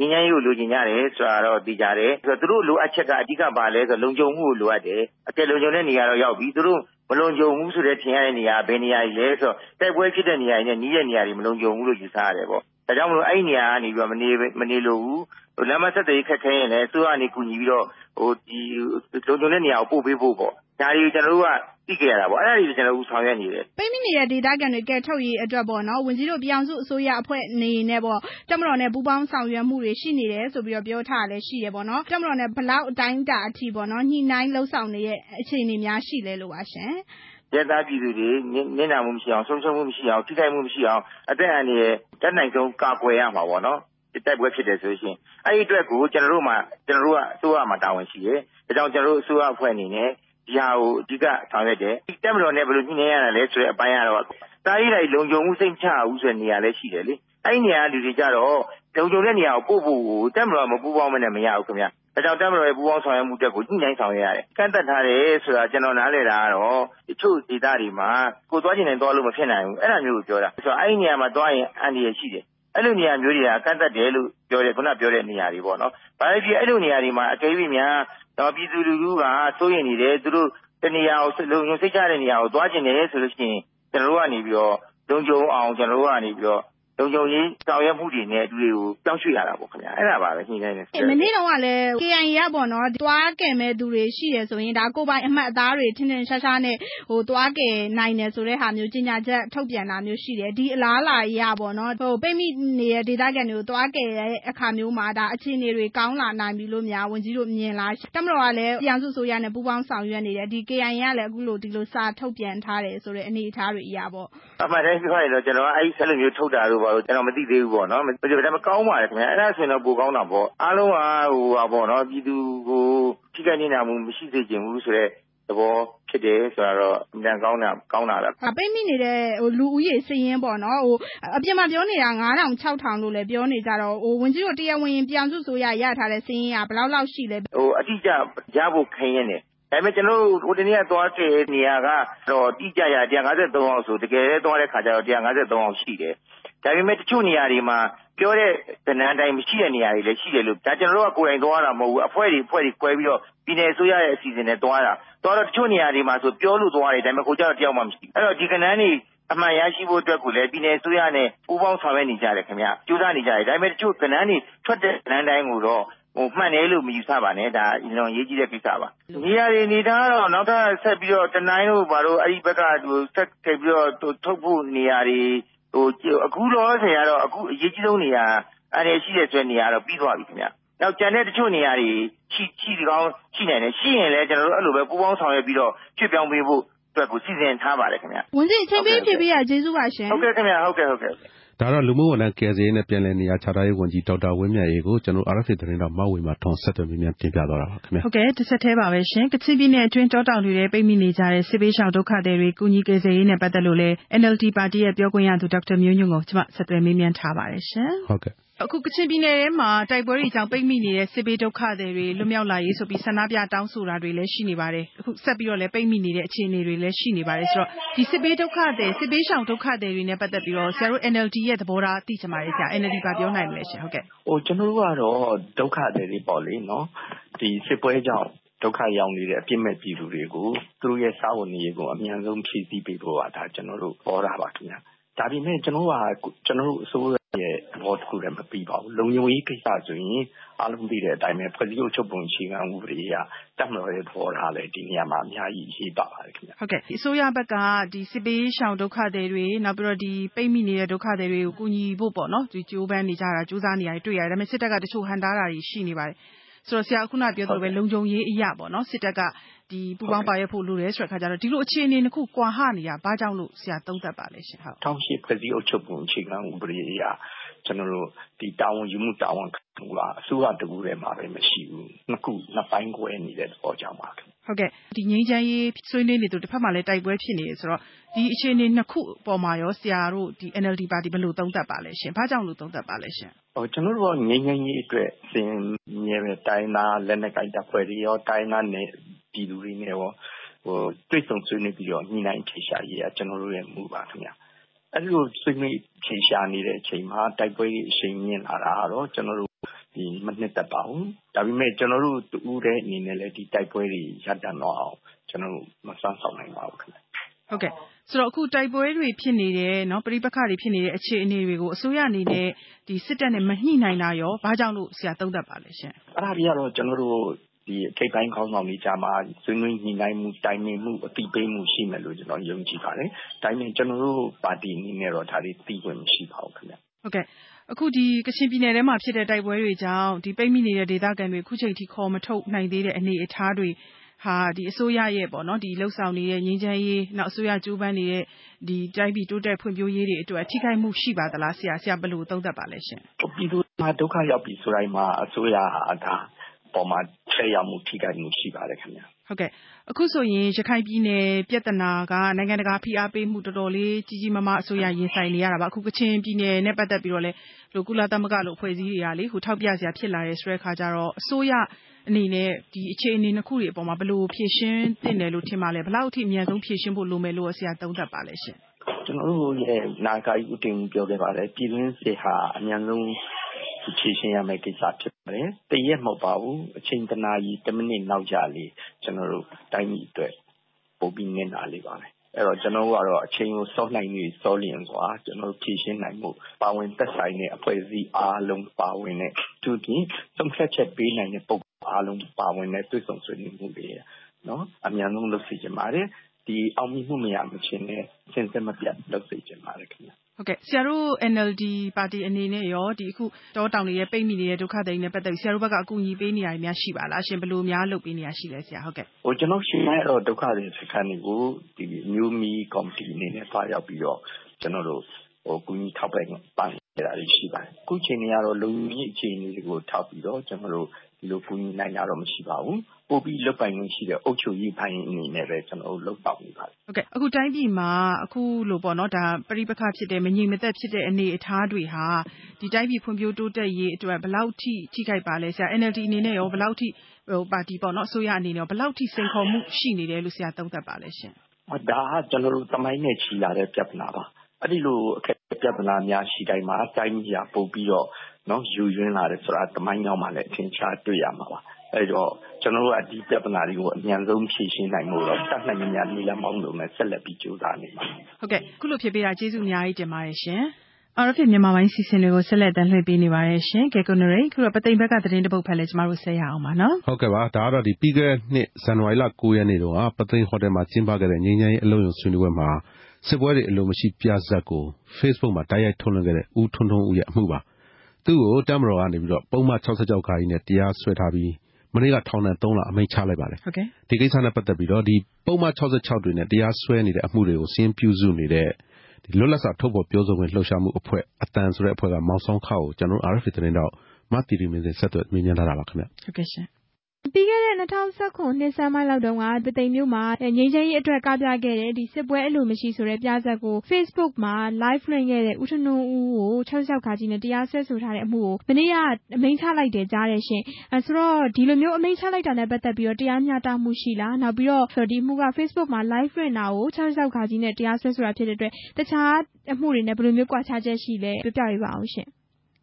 ငញ្ញရေးကို လိုချင်ကြတယ်ဆိုတာတော့သိကြတယ်ဆိုတော့သူတို့လိုအပ်ချက်က အဓိကပါလဲဆိုလုံခြုံမှုကို လိုအပ်တယ်အကယ် လုံခြုံတဲ့နေရာတော့ ရောက်ပြီ သူတို့ မလုံခြုံဘူးဆိုတဲ့ ထင်ရတဲ့နေရာဘယ်နေရာကြီးလဲဆိုတော့ တိုက်ပွဲဖြစ်တဲ့နေရာတွေနဲ့ နီးတဲ့နေရာတွေ မလုံခြုံဘူးလို့ ယူဆရတယ်ပေါ့ ဒါကြောင့်မလို့ အဲ့ဒီနေရာကနေပြီးတော့မနေမနေလို့ဘူး လမ်းမဆက်သွယ်ခက်ခဲရင်လည်းသူကနေ ကူညီပြီးတော့ဟိုဒီလုံခြုံတဲ့နေရာကို ပို့ပေးဖို့ပေါ့ ဒါတွေကို ကျွန်တော်တို့က သိခဲ့ရတာပေါ့ အဲ့ဒါတွေကို ကျွန်တော်တို့ ဆောင်ရွက်နေတယ် ပိတ်မိနေတဲ့ ဒေသခံတွေကဲထုတ်ရေးအတွက်ပေါ့နော်ဝင်ကြီးတို့ ပြောင်စုအစိုးရအဖွဲ့နေနဲ့ပေါ့တက်မတော်နဲ့ ပူးပေါင်းဆောင်ရွက်မှုတွေ ရှိနေတယ်ဆိုပြီးတော့ ပြောထားလည်း ရှိရပေါ့နော်တက်မတော်နဲ့ဘလောက်အတိုင်းတာအထိပေါ့နော်ညှိနှိုင်းလှုပ်ဆောင်နေတဲ့ အခြေအနေများ ရှိလဲလို့ပါရှင်ရဲသားပြည်သူတွေ နစ်နာမှုမရှိအောင် ဆုံးရှုံးမှုမရှိအောင် ထိခိုက်မှုမရှိအောင် အသက်အန္တရာယ်တက်နိုင်ဆုံး ကာကွယ်ရမှာပေါ့နော် တိုက်ပွဲဖြစ်တယ်ဆိုရှင် အဲ့ဒီအတွက်ကို ကျွန်တော်တို့မှာကျွန်တော်တို့ကအစိုးရမှာ တာဝန်ရှိတယ် ဒါကြောင့် ကျွန်တော်တို့ အစိုးရအဖွဲ့အနေနဲ့ ဒီဟာကို အဓိကဆောင်ရွက်တယ်ဒီတက်မတော်နဲ့ ဘယ်လိုညှိနှိုင်းရတာလဲဆိုတဲ့ အပိုင်းကတော့တားရီလိုက်လုံခြုံမှုစိတ်ချဘူးဆိုတဲ့ နေရာလည်းရှိတယ်လေ အဲ့ဒီနေရာလူတွေကြတော့ လုံခြုံတဲ့နေရာကို ပို့ဖို့ကိုတက်မတော်မပူးပေါင်းမနဲ့ မရဘူးခင်ဗျာဒါကြောင့်တက်မတော်ရဲ့ ပူးပေါင်းဆောင်ရွက်မှုတက်ကို ညှိနှိုင်းဆောင်ရွက်ရတယ်။ကန့်သက်ထားတယ်ဆိုတာ ကျွန်တော်နားလည်တာကတော့ တချို့ဒေသတွေမှာ ကိုသွားချင်တယ်သွားလို့ မဖြစ်နိုင်ဘူး အဲ့ဒါမျိုးကို ပြောတာ။ဆိုတော့ အဲ့ဒီနေရာမှာ သွားရင် အန္တရာယ်ရှိတယ်။ အဲ့လိုနေရာမျိုးတွေက ကန့်သက်တယ်လို့ပြောတယ်ခုနပြောတဲ့နေရာတွေပေါ့နော်။ဘာဖြစ် အဲ့လိုနေရာတွေမှာ အကယ်၍များတော့ပြည်သူလူထုက စိုးရိမ်နေတယ် သူတို့ တနေရာကို လုံခြုံစိတ်ချတဲ့နေရာကို သွားကျင်တယ်ဆိုလို့ရှိရင် ကျွန်တော်တို့ကနေပြီးတော့ လုံခြုံအောင် ကျွန်တော်တို့ကနေပြီးတော့ လုံခြုံရေးဆောင်ရွက်မှုတွေနဲ့ လူတွေကို ပြောင်းရွှေ့ရတာပေါ့ခင်ဗျာအဲ့ဒါပါပဲ ညှိနှိုင်းတယ်မနေ့တုန်းကလည်း KIA ကပေါ့နော် သွားကယ်မဲ့သူတွေရှိတယ်ဆိုရင် ဒါ ကိုပိုင်အမှတ်အသားတွေ ထင်ထင်ရှားရှားနဲ့ဟိုသွားကယ်နိုင်တယ်ဆိုတဲ့ဟာမျိုး ကြီးညာချက်ထုတ်ပြန်တာမျိုးရှိတယ် ဒီအလားလာရပေါ့နော်ဟိုပိတ်မိနေတဲ့ ဒေသခံတွေကို သွားကယ်တဲ့အခါမျိုးမှာဒါအခြေအနေတွေ ကောင်းလာနိုင်ပြီလို့များ ဝန်ကြီးတို့ မြင်လားတမတော်ကလည်း ပြည်သူ့ဆိုရနဲ့ ပူးပေါင်းဆောင်ရွက်နေတယ်ဒီ KIA ကလည်း အခုလို ဒီလိုစာထုတ်ပြန်ထားတယ်ဆိုတဲ့ အနေအထားတွေအရာပေါ့ အမှန်တည်းပြောရရင်တော့ ကျွန်တော်က အဲ့ဒီဆက်လိုမျိုးထုတ်တာလို့ပါလို့ ကျွန်တော်မသိသေးဘူးပေါ့နော် ဒါပေမဲ့ ကောင်းပါတယ်ခင်ဗျာအဲ့ဒါဆိုရင်တော့ ပိုကောင်းတာပေါ့ အားလုံးကဟိုပါပေါ့နော်ပြည်သူကို ထိခိုက်နေတာမှု မရှိစေချင်ဘူးဆိုတော့သဘောဖြစ်တယ်ဆိုတာတော့အများကောင်းတာကောင်းတာလားပိတ်မိနေတဲ့ဟိုလူဦးရေစည်ရင်းပေါ့နော်ဟိုအပြင်မှာပြောနေတာ9000 6000လို့လည်း ပြောနေကြတော့ဟိုဝင်ကြီးတို့ တရားဝင် ပြန်စုဆိုရရထားတဲ့စည်ရင်းက ဘယ်လောက်လောက်ရှိလဲဟိုအတိအကျရဖို့ခင်းရနေဒါပေမဲ့ ကျွန်တော်တို့ ဟိုတနေ့က သွားတဲ့နေရာကတော့တိကျရ153အောင်ဆို တကယ်လည်းသွားတဲ့ခါကျတော့153အောင်ရှိတယ် ဒါပေမဲ့ တချို့နေရာတွေမှာ ပြောတဲ့ကဏ္ဍတိုင်း မရှိတဲ့နေရာတွေလည်း ရှိတယ်လို့ဒါကျွန်တော်တို့က ကိုယ်တိုင်သွားတာ မဟုတ်ဘူး အဖွဲ့တွေအဖွဲ့တွေ꿰ပြီးတော့ ပြည်နယ်အစိုးရရဲ့ အစီအစဉ်နဲ့ သွားတာ သွားတော့ တချို့နေရာတွေမှာဆိုပြောလို့သွားတယ် ဒါပေမဲ့ကိုကြတော့ တယောက်မှ မရှိဘူး အဲ့တော့ ဒီကဏ္ဍတွေ အမှန်ရရှိဖို့အတွက်ကိုလည်း ပြည်နယ်အစိုးရနဲ့ ပူးပေါင်းဆောင်ရွက်နေကြတယ်ခင်ဗျကြိုးစားနေကြတယ် ဒါပေမဲ့ တချို့ကဏ္ဍတွေ ထွက်တဲ့ကဏ္ဍတိုင်းကိုတော့ဟိုမှန်တယ်လို့ မယူဆပါနဲ့ ဒါအလွန်ရေးကြီးတဲ့ ကိစ္စပါနေရာတွေနေသားတော့ နောက်ထပ်ဆက်ပြီးတော့ တနိုင်တို့ ဘာလို့ အဲ့ဒီဘက်ကဟိုဆက်ထည့်ပြီးတော့ ထုတ်ဖို့နေရာတွေဟို အခုတော့ဆရာတော့အခုအရေးကြီးဆုံးနေရာအဲ့ဒီရှိတဲ့ဆွဲနေရာတော့ ပြီးသွားပြီခင်ဗျ နောက်ကျန်တဲ့ တချို့နေရာတွေ ရှိရှိဒီကောင်းရှိနေတယ် ရှိရင်လည်း ကျွန်တော်တို့ အဲ့လိုပဲ ပူးပေါင်းဆောင်ရွက်ပြီးတော့ချွတ်ပြောင်းပေးဖို့အတွက်ကို စီစဉ်ထားပါတယ်ခင်ဗျ ဝန်ကြီး အချိန်ပေးဖြစ်ပြီးရကျေးဇူးပါရှင် ဟုတ်ကဲ့ခင်ဗျ ဟုတ်ကဲ့ ဟုတ်ကဲ့ဒါတော့ လူမှုဝန်ထမ်းကယ်ဆယ်ရေးနဲ့ ပြန်လည်နေရာချထားရေးဝန်ကြီး ဒေါက်တာဝင်းမြတ်အေးကို ကျွန်တော် RFA သတင်းတော်မဝေမာထွန်း ဆက်သွယ်မြင်း တင်ပြသွားတာပါခင်ဗျ ဟုတ်ကဲ့တစ်ဆက်သေးပါပဲရှင် ကချင်ပြည်နယ်အတွင်း တောတောင်တွေထဲ ပိတ်မိနေကြတဲ့ စစ်ဘေးရှောင်ဒုက္ခသည်တွေကုညီကယ်ဆယ်ရေးနဲ့ ပတ်သက်လို့လဲ NLD ပါတီရဲ့ ပြောခွင့်ရသူ ဒေါက်တာမျိုးညွန့်ကိုကျွန်မဆက်သွယ်မေးမြန်းထားပါတယ်ရှင် ဟုတ်ကဲ့ အခု ကချင်ပြည်နယ်ထဲမှာ တိုက်ပွဲတွေကြောင့် ပိတ်မိနေတဲ့ စစ်ဘေးဒုက္ခသည်တွေ လွတ်မြောက်လာရေးဆိုပြီး ဆန္ဒပြတောင်းဆိုတာတွေလည်း ရှိနေပါတယ်။အခုဆက်ပြီးတော့လည်း ပိတ်မိနေတဲ့ အခြေအနေတွေလည်း ရှိနေပါတယ်ဆိုတော့ ဒီစစ်ဘေးဒုက္ခသည် စစ်ဘေးရှောင်ဒုက္ခသည်တွေနဲ့ ပတ်သက်ပြီးတော့ ဆရာတို့ NLD ရဲ့ သဘောထားသိချင်ပါတယ်ဆရာ NLD ဘာပြောနိုင်မလဲရှင်ဟုတ်ကဲ့။ဟိုကျွန်တော်တို့ကတော့ ဒုက္ခသည်တွေပေါ့လေနော်။ဒီစစ်ပွဲကြောင့် ဒုက္ခရောက်နေတဲ့ အပြစ်မဲ့ပြည်သူတွေကို သူတို့ရဲ့ စာဝန်နေကို အမြန်ဆုံးဖြည့်ဆည်းပေးဖို့က ဒါ ကျွန်တော်တို့ဟောတာပါခင်ဗျာ။ဒါပေမဲ့ ကျွန်တော်ကကျွန်တော်တို့အစိုးရ ရဲ့ သဘောတခုလည်း မပြီးပါဘူး။လုံခြုံရေးကိစ္စဆိုရင် အားလုံးသိတဲ့အတိုင်းပဲ ဖွဲ့စည်းအုပ်ချုပ်ပုံ အခြေခံဥပဒေအရ တပ်မတော်ရဲ့ သဘောထားလည်း ဒီနေရာမှာ အများကြီး အရေးပါပါတယ်ခင်ဗျ။ဟုတ်ကဲ့ အစိုးရဘက်ကဒီစစ်ဘေးရှောင်ဒုက္ခသည်တွေ နောက်ပြီးတော့ဒီပိတ်မိနေတဲ့ ဒုက္ခသည်တွေကို ကူညီဖို့ပေါ့နော်ဒီကြိုးပမ်းနေကြတာ ကြိုးစားနေရတယ်တွေ့ရတယ် ဒါပေမဲ့စစ်တပ်က တချို့ဟန်တားတာတွေ ရှိနေပါတယ် ဆိုတော့ ဆရာ ခုနပြောသလိုပဲ လုံခြုံရေးအရာပေါ့နော် စစ်တပ်ကဒီ ပူပေါင်းပါရွက်ဖို့ လိုတယ်ဆိုတဲ့အခါကျတော့ ဒီလိုအခြေအနေနှစ်ခု ကွာဟနေတာ ဘာကြောင့်လို့ ဆရာသုံးသပ်ပါလဲရှင်ဟုတ်တောင်းရှိဖွဲ့စည်းအုပ်ချုပ်ပုံ အခြေခံဥပဒေအရာကျွန်တော်တို့ဒီတာဝန်ယူမှု တာဝန်ခံမှုက အစိုးရတကူထဲမှာပဲ မရှိဘူး နှစ်ခု နှစ်ပိုင်းကွဲနေတဲ့ သဘောကြောင့်ပါ ဟုတ်ကဲ့ဒီငင်းချမ်းရေးဆွေးနွေးနေသူတစ်ဖက်မှာလည်း တိုက်ပွဲဖြစ်နေတယ်ဆိုတော့ ဒီအခြေအနေ နှစ်ခုအပေါ်မှာရော ဆရာတို့ဒီ NLD ပါတီ ဘယ်လိုသုံးသပ်ပါလဲရှင်။ဘာကြောင့်လို့သုံးသပ်ပါလဲရှင်။ဟိုကျွန်တော်တို့က ငြိမ်းချမ်းရေးအတွက်စင်မြဲပဲ တိုင်းသားလက်နက်ကိုင်တပ်ဖွဲ့တွေရော တိုင်းသားနဲ့ပြည်သူတွေနဲ့ရောဟိုတွေ့ဆုံဆွေးနွေးပြီးတော့ ညှိနှိုင်းဖြေရှာရေးက ကျွန်တော်တို့ရဲ့ မူပါခင်ဗျာ။အဲ့လို ဆွေးနွေးဖြေရှာနေတဲ့အချိန်မှာ တိုက်ပွဲတွေ အရှိန်မြင့်လာတာကတော့ ကျွန်တော်တို့ဒီ မနှစ်သက်ပါဘူး။ဒါပေမဲ့ ကျွန်တော်တို့တူးတဲ့အနေနဲ့လည်း ဒီတိုက်ပွဲတွေ ရပ်တန့်တော့အောင် ကျွန်တော်တို့ မစွမ်းဆောင်နိုင်ပါဘူးခင်ဗျ။ဟုတ်ကဲ့ ဆိုတော့ အခုတိုက်ပွဲတွေဖြစ်နေတယ်နော်ပဋိပက္ခတွေဖြစ်နေတဲ့ အခြေအနေတွေကို အစိုးရအနေနဲ့ဒီစစ်တပ်နဲ့ မညှိနိုင်တာရော ဘာကြောင့်လို့ ဆရာသုံးသပ်ပါလဲရှင်။အဲ့ဒါကြီးကတော့ ကျွန်တော်တို့ဒီအထိပ်ပိုင်းခေါင်းဆောင်တွေကြားမှာ ဆွေးနွေးညှိနှိုင်းမှု တိုင်ပင်မှု အသိပေးမှု ရှိမယ်လို့ ကျွန်တော်ယုံကြည်ပါတယ်။ဒါပေမဲ့ ကျွန်တော်တို့ပါတီအနေနဲ့တော့ ဒါတွေ သိခွင့်မရှိပါဘူးခင်ဗျ။ဟုတ်ကဲ့ အခုဒီကချင်ပြည်နယ်ထဲမှာဖြစ်တဲ့ တိုက်ပွဲတွေကြောင့်ဒီပိတ်မိနေတဲ့ ဒေသခံတွေခုချိန်ထိ ခေါ်မထုတ်နိုင်သေးတဲ့ အနေအထားတွေဟာဒီအစိုးရရဲ့ပေါ့နော်ဒီလှုပ်ဆောင်နေတဲ့ ငြိမ်းချမ်းရေး နောက် အစိုးရကြိုးပမ်းနေတဲ့ဒီတိုင်းပြည်တိုးတက်ဖွံ့ဖြိုးရေးတွေအတွက် ထိခိုက်မှုရှိပါသလားဆရာ ဆရာ ဘယ်လို သုံးသပ်ပါလဲရှင်ပြည်သူမှာဒုက္ခရောက်ပြီဆိုတိုင်းမှာ အစိုးရဟာ ဒါပေါ်မှာဆက်ရောက်မှု ထိခိုက်မှုရှိပါတယ်ခင်ဗျာဟုတ်ကဲ့ အခုဆိုရင် ရခိုင်ပြည်နယ်ပြဿနာက နိုင်ငံတကာဖိအားပေးမှု တော်တော်လေး ကြီးကြီးမားမား အစိုးရ ရင်ဆိုင်နေရတာပါ အခု ကချင်ပြည်နယ်နဲ့ ပတ်သက်ပြီးတော့လေကုလသမဂ္ဂလို အဖွဲ့အစည်းတွေကလေထောက်ပြစရာ ဖြစ်လာတယ်ဆိုတဲ့အခါကျတော့ အစိုးရအနေနဲ့ ဒီအခြေအနေနှစ်ခုတွေအပေါ်မှာ ဘယ်လိုဖြေရှင်းသင့်တယ်လို့ ထင်ပါလဲ ဘယ်လောက်အထိ အမြန်ဆုံး ဖြေရှင်းဖို့ လိုမယ်လို့ ဆရာ သုံးသပ်ပါလဲရှင်ကျွန်တော်တို့ရဲ့ နာဂာကြီး ဦးတင်ပြောခဲ့ပါတယ် ပြည်တွင်းစစ်ဟာ အမြန်ဆုံး ဖြေရှင်းရမယ့်ကိစ္စ ဖြစ်ပါတယ်။တရက်မဟုတ်ပါဘူး။အချိန် တနာရီ တမိနစ် နောက်ကျလေ ကျွန်တော်တို့ တိုင်းပြည်အတွက် ပိုပြီးနစ်နာလေပါမယ် အဲ့တော့ ကျနော်တို့ကတော့ အချိန်ကို စောနိုင်လေစောလျင်စွာကျနော်တို့ဖြေရှင်းနိုင်ဖို့ ပါဝင်သက်ဆိုင်တဲ့ အဖွဲ့အစည်းအားလုံး ပါဝင်တဲ့သူဖြင့် ဆုံးဖြတ်ချက်ပေးနိုင်တဲ့ ပုဂ္ဂိုလ်အားလုံးပါဝင်တဲ့ တွေ့ဆုံဆွေးနွေးမှုတွေနော်အမြန်ဆုံး လုပ်စေချင်ပါတယ် ဒီအောင်မြင်မှု မရမချင်းနဲ့စဉ်ဆက်မပြတ် လုပ်စေချင်ပါတယ်ခင်ဗျဟုတ်ကဲ့ ဆရာတို့ NLD ပါတီအနေနဲ့ရောဒီအခုတောတောင်တွေရဲ့ပိတ်မိနေတဲ့ ဒုက္ခသည်တွေနဲ့ ပတ်သက်ပြီး ဆရာတို့ဘက်က အကူအညီပေးနေရများ ရှိပါလားရှင်ဘယ်လိုများ လုပ်ပေးနေရရှိလဲဆရာဟုတ်ကဲ့ဟိုကျွန်တော်ရှင်ရတော့ဒုက္ခသည်စခန်းတွေကိုဒီမျိုးမီကော်မတီအနေနဲ့တွားရောက်ပြီးတော့ ကျွန်တော်တို့ဟိုကူညီထောက်ပံ့ပန်းနေတာရှိပါတယ် အခုချိန်တွေကတော့ လုံခြုံရေးအခြေအနေတွေကို ထောက်ပြီးတော့ ကျွန်တော်တို့ ဒီလိုကူညီနိုင်တာတော့ မရှိပါဘူး ပို့ပြီးလုပ်ပိုင်ခွင့်ရှိတဲ့ အုပ်ချုပ်ရေးပိုင်းအနေနဲ့ပဲ ကျွန်တော်တို့ လုပ်ဆောင်နေပါတယ် ဟုတ်ကဲ့ အခုတိုင်းပြည်မှာ အခုလိုပေါ့နော်ဒါပရိပခဖြစ်တဲ့မငြိမ်မသက်ဖြစ်တဲ့ အနေအထားတွေဟာ ဒီတိုင်းပြည်ဖွံ့ဖြိုးတိုးတက်ရေးအတွက် ဘယ်လောက်ထိ ထိခိုက်ပါလဲဆရာ NLD အနေနဲ့ရောဘယ်လောက်ထိဟိုပါတီပေါ့နော် အစိုးရအနေနဲ့ရော ဘယ်လောက်ထိ စိန်ခေါ်မှုရှိနေတယ်လို့ ဆရာသုံးသပ်ပါလဲရှင်ဒါက ကျွန်တော်တို့တမိုင်းနဲ့ ချီလာတဲ့ ပြဿနာပါ အဲ့ဒီလို အခက်ပြဿနာများရှိတိုင်းမှာ တိုင်းပြည်က ပို့ပြီးတော့နော်ယူရင်းလာတယ်ဆိုတာတမိုင်းကြောင်းမှာလည်း အထင်ရှားတွေ့ရမှာပါ အဲ့တော့ ကျွန်တော်တို့က ဒီပြဿနာတွေကို အမြန်ဆုံးဖြေရှင်းနိုင်မှုတော့ တတ်နိုင်များနည်းလမ်းပေါင်းစုံနဲ့ ဆက်လက်ပြီးကြိုးစားနေပါဟုတ်ကဲ့ခုလိုဖြစ်ပေးတာ ကျေးဇူးအများကြီးတင်ပါတယ်ရှင် RFA မြန်မာပိုင်းစီစဉ်တွေကို ဆက်လက်တင်လှည့်ပေးနေပါတယ်ရှင်။ကဲကိုနရိခုတော့ပသိမ်ဘက်က သတင်းတပုတ်ဖတ်လဲကျမတို့ ဆက်ရအောင်ပါနော်။ဟုတ်ကဲ့ပါ ဒါကတော့ဒီပြီးခဲ့တဲ့နှစ် ဇန်နဝါရီလ9ရက်နေ့တုန်းကပသိမ်ဟိုတယ်မှာ ကျင်းပခဲ့တဲ့ ငြိမ်းချမ်းရေး အလုံးစုံဆွေးနွေးပွဲမှာ စစ်ပွဲတွေအလိုမရှိပြဇက်ကို Facebook မှာ တိုက်ရိုက်ထုတ်လွှင့်ခဲ့တဲ့ ဦးထွန်းထွန်းဦးရဲ့ အမှုပါ။သူ့ကို တပ်မတော်ကနေပြီးတော့ပုံမှန်66ခါကြီးနဲ့ တရားစွဲထားပြီး မနေ့က ထောင်ဒဏ်3လအမိန့်ချလိုက်ပါတယ်ဟုတ်ကဲ့ဒီကိစ္စနဲ့ပတ်သက်ပြီးတော့ဒီပုံမှန်66တွေနဲ့ တရားစွဲနေတဲ့ အမှုတွေကိုစင်းပြုစုနေတဲ့ဒီလွတ်လပ်စွာ ထုတ်ဖော်ပြောဆိုခွင့် လှုပ်ရှားမှုအဖွဲ့အတန်ဆိုတဲ့အဖွဲ့က မောင်ဆောင်ခါကို ကျွန်တော် RFA သတင်းတော့မတီတီမင်းစင် ဆက်သွယ်မြင်ညာလာတာပါခင်ဗျ ဟုတ်ကဲ့ရှင် ပြီးခဲ့တဲ့ ၂၀၁၇ နှစ်ဆန်းပိုင်းလောက်တုန်းက ပုသိမ်မြို့မှာ ငြိမ်းချမ်းရေးအတွက် ကပြခဲ့တဲ့ စစ်ပွဲအလိုမရှိဆိုတဲ့ ပြဇာတ်ကို Facebook မှာ Live လွှင့်ခဲ့တဲ့ ဦးထွန်းထွန်းဦးကို ၆၆နဲ့ တရားစွဲဆိုထားတဲ့အမှုကို မနေ့က အမိန့်ချလိုက်တယ်ကြားတယ်ရှင့်။ဆိုတော့ ဒီလိုမျိုး အမိန့်ချလိုက်တာနဲ့ ပတ်သက်ပြီးတော့ တရားမျှတမှုရှိလား။နောက်ပြီးတော့ ဒီအမှုက Facebook မှာ Live လွှင့်တာကို ၆၆နဲ့ တရားစွဲဆိုတာဖြစ်တဲ့အတွက် တခြားအမှုတွေနဲ့ ဘယ်လိုမျိုး ကွာခြားချက်ရှိလဲ ပြောပြပေးပါဦးရှင့်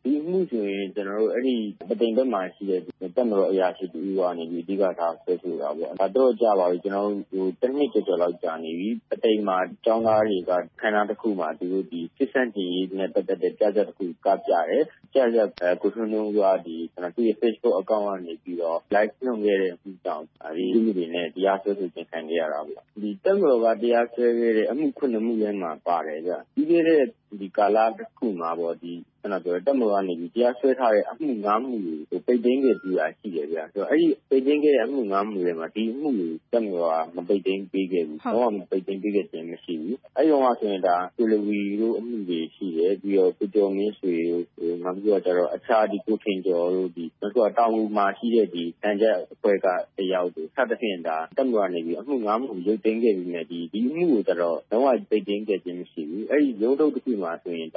ဒီအမှုဆိုရင်ကျနော်တို့အဲဒီပုသိမ်ဘက်မှာရှိတဲ့ တပ်မတော်အရာရှိတဦးကနေပြီးအဓိကထား စွဲဆိုတာပေါ့။ဒါတော်တော်ကြာပါပြီ။ကျနော်တို့တနှစ်ကျော်ကျော်လောက် ကြာနေပြီ။ပုသိမ်မှာ ကျောင်းသားတွေက အခမ်းအနားတခုမှာ သူတို့ စစ်ဆန့်ကျင်ရေးနဲ့ ပတ်သက်တဲ့ ပြဇာတ်တခု ကပြတယ်။ပြဇာတ်ကိုထွန်းထွန်းဦးက သူ့ရဲ့ Facebook Account ကနေပြီးတော့ Live လွှင့်ခဲ့တဲ့အမှုကြောင့် ဒီဥပဒေနဲ့ တရားစွဲဆိုခြင်း ခံခဲ့ရတာပေါ့။တပ်မတော်က တရားစွဲခဲ့တဲ့ အမှု၇မှုထဲမှာ ပါတယ်ဗျ။ပြီးခဲ့တဲ့ ကာလတခုမှာပေါ့ခုနပြောတဲ့တပ်မတော်ကနေ တရားစွဲထားတဲ့ အမှု၅မှုကို ပိတ်သိမ်းခဲ့ပြီးတာရှိတယ်ဗျ။အဲဒီပိတ်သိမ်းခဲ့တဲ့ အမှု၅မှုထဲမှာ ဒီအမှုကို တပ်မတော်က မပိတ်သိမ်းပေးခဲ့ဘူး။လုံးဝပိတ်သိမ်းပေးခဲ့ခြင်း မရှိဘူး။အဲဒီတုန်းကဆိုရင် ကိုလဝီတို့ အမှုတွေရှိတယ်။ပြီးတော့ ကိုကျော်မင်းဆွေတို့ နောက်ပြီးတော့ အခြား ကိုထင်ကျော်တို့ နောက်ပြီးတော့တောင်ငူမှာရှိတဲ့ သံချပ်အဖွဲ့က တယောက်တို့ စသဖြင့် တပ်မတော်ကနေပြီးအမှု၅မှု ရုပ်သိမ်းခဲ့ပေမယ့် ဒီအမှုကိုကျတော့ လုံးဝပိတ်သိမ်းခဲ့ခြင်း မရှိဘူး။အဲဒီရုံးထုတ်တခုမှာဆိုရင်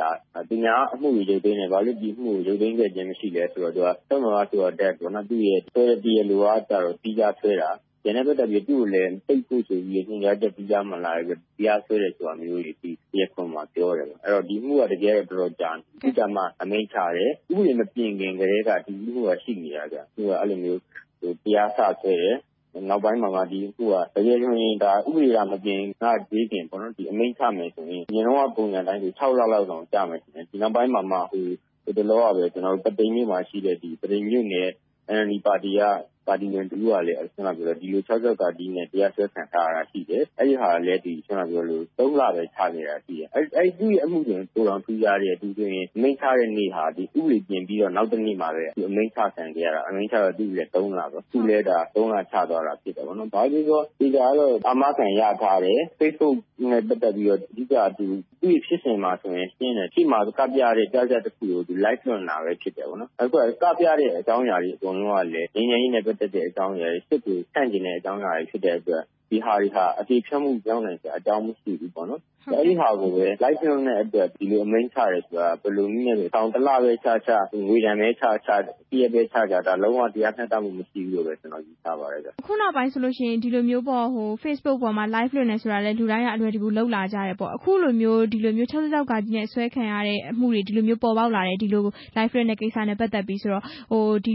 သူများအမှုတွေ ရုပ်သိမ်းတယ်။ဘာလို့ ဒီအမှုကို ရုပ်သိမ်းခဲ့ခြင်း မရှိလဲဆိုတော့ တပ်မတော်ကစွဲတဲ့အတွက် သူ့ရဲ့စွဲတဲ့ တရားလိုကကျတော့ သီးခြားစွဲတာ။ကျန်တဲ့ ပတ်သက်ပြီး သူ့ကိုလည်း ပိတ်ဖို့ဆိုပြီး ညွှန်ကြားချက် သီးခြားမလာဘဲ တရားစွဲတယ်ဆိုတာမျိုးတွေတရားခွင်မှာ ပြောတယ်။အဲဒီတော့ ဒီအမှုက တကယ်တော့ တော်တော်ကြာနေပြီ။အခုကျမှ အမိန့်ချတယ်။ဥပဒေ မပြင်ခင်ကတည်းက ဒီအမှုက ရှိနေတာဗျ။သူက အဲလိုမျိုး တရားစစွဲတယ် နောက်ပိုင်းမှာမှ ဒီအမှုက တကယ်ဆိုရင် ဥပဒေကမပြင်သေးခင် အမိန့်ချမယ်ဆိုရင် အရင်တုန်းက ပုံစံအတိုင်းဆို ၆ လလောက်တောင် ကျမယ်ထင်တယ်။ဒီနောက်ပိုင်းမှာမှ ဟိုတလောကပဲ ပုသိမ်မြို့မှာရှိတဲ့ ပုသိမ်မြို့နယ် NLD ပါတီက ပါတီဝင်တဦးကလည်း ဒီလို ၆၆ နဲ့ တရားစွဲခံထားရတာရှိတယ်။အဲဒီဟာကလည်း ၃ လပဲ ချခဲ့တာရှိတယ်။သူ့ရဲ့အမှုဆိုရင် ပိုတောင်ထူးခြားတယ်။သူဆိုရင် အမိန့်ချတဲ့နေ့ဟာ ဥပဒေပြင်ပြီးတော့ နောက်တနေ့မှာပဲ အမိန့်ချခံခဲ့ရတာ။အမိန့်ချတော့ သူ့ကိုလည်း ၃ လပေါ့။သူ့လည်း ၃ လ ချသွားတာဖြစ်တယ်ပေါ့နော်။ဘာပဲပြောပြော သေချာတာကတော့ အာမခံရထားတယ်။ Facebook နဲ့ ပတ်သက်ပြီးတော့ အဓိက သူ့ရဲ့ဖြစ်စဉ်မှာဆိုရင် ရှင်းတယ်။ရှေ့မှာကပြတဲ့ ပြဇာတ်တခုကိုသူ Live လွှင့်တာပဲ ဖြစ်တယ်ပေါ့နော်။အခုကပြတဲ့ အကြောင်းအရာတွေ အကုန်လုံးကလည်း ငြိမ်းချမ်းရေးနဲ့ ပတ်သက်တဲ့အကြောင်းအရာတွေ စစ်ကိုဆန့်ကျင်တဲ့အကြောင်းအရာတွေ ဖြစ်တဲ့အတွက် ဒီဟာတွေဟာ အသေဖျက်မှုရောက်နိုင်စရာ အကြောင်းမရှိဘူးပေါ့နော်။အဲဒီဟာကိုပဲ Live လွှင့်တဲ့အတွက် ဒီလိုအမိန့်ချတယ်ဆိုတာ ဘယ်လိုနည်းနဲ့ပဲ ထောင်တလပဲချချ ငွေဒဏ်ပဲချချတရက်ပဲချချ ဒါလုံးဝတရားမျှတမှု မရှိဘူးလို့ပဲ ကျနော်ယူဆပါတယ်ဗျ။အခုနောက်ပိုင်းဆိုရင် ဒီလိုမျိုးပေါ့ Facebook ပေါ်မှာ Live လွှင့်တယ်ဆိုတာလည်း လူတိုင်းက အလွယ်တကူ လုပ်လာကြတယ်ပေါ့။အခုလိုမျိုး ဒီလိုမျိုး ၆၆နဲ့စွဲခံရတဲ့အမှုတွေ ဒီလိုမျိုးပေါ်ပေါက်လာတယ် ဒီလို Live လွှင့်တဲ့ကိစ္စနဲ့ ပတ်သက်ပြီးဆိုတော့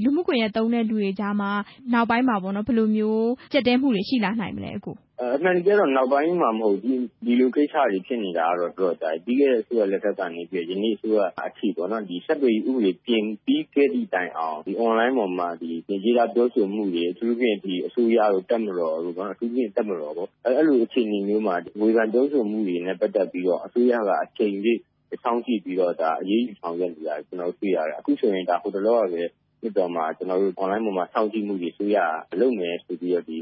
လူမှုကွန်ယက်သုံးတဲ့လူတွေကြားမှာ နောက်ပိုင်းမှာပေါ့နော် ဘယ်လိုမျိုး ကျပ်တည်းမှုတွေ ရှိလာနိုင်မလဲအခုအမှန်တကယ်တော့ နောက်ပိုင်းမှာမဟုတ်ဘူး ဒီလိုကိစ္စတွေ ဖြစ်နေတာကတော့ တော်တော်ကြာပြီးခဲ့တဲ့အစိုးရလက်ထက်ကနေပြီးယနေ့အစိုးရအထိပေါ့နော်ဒီဆက်သွယ်ရေးဥပဒေ ပြင်ပြီးခဲ့သည့်တိုင်အောင်ဒီ online ပေါ်မှာဒီရေးသားပြောဆိုမှုတွေ အထူးသဖြင့်ဒီအစိုးရတို့တက်မတော်တို့ပေါ့နော်အထူးသဖြင့်တက်မတော်ပေါ့ အဲ့လိုအခြေအနေမျိုးမှာ ဝေဖန်ပြောဆိုမှုတွေနဲ့ ပတ်သက်ပြီးတော့ အစိုးရက အချိန်ကြီးစောင့်ကြည့်ပြီးတော့ဒါအရေးယူဆောင်ရွက်နေတာကျွန်တော်တွေ့ရတယ် အခုဆိုရင်ဒါဟိုတလောကပဲ လွှတ်တော်မှာကျွန်တော်တို့ online ပေါ်မှာ စောင့်ကြည့်မှုတွေ အစိုးရလုပ်မယ်ဆိုပြီးတော့ဒီ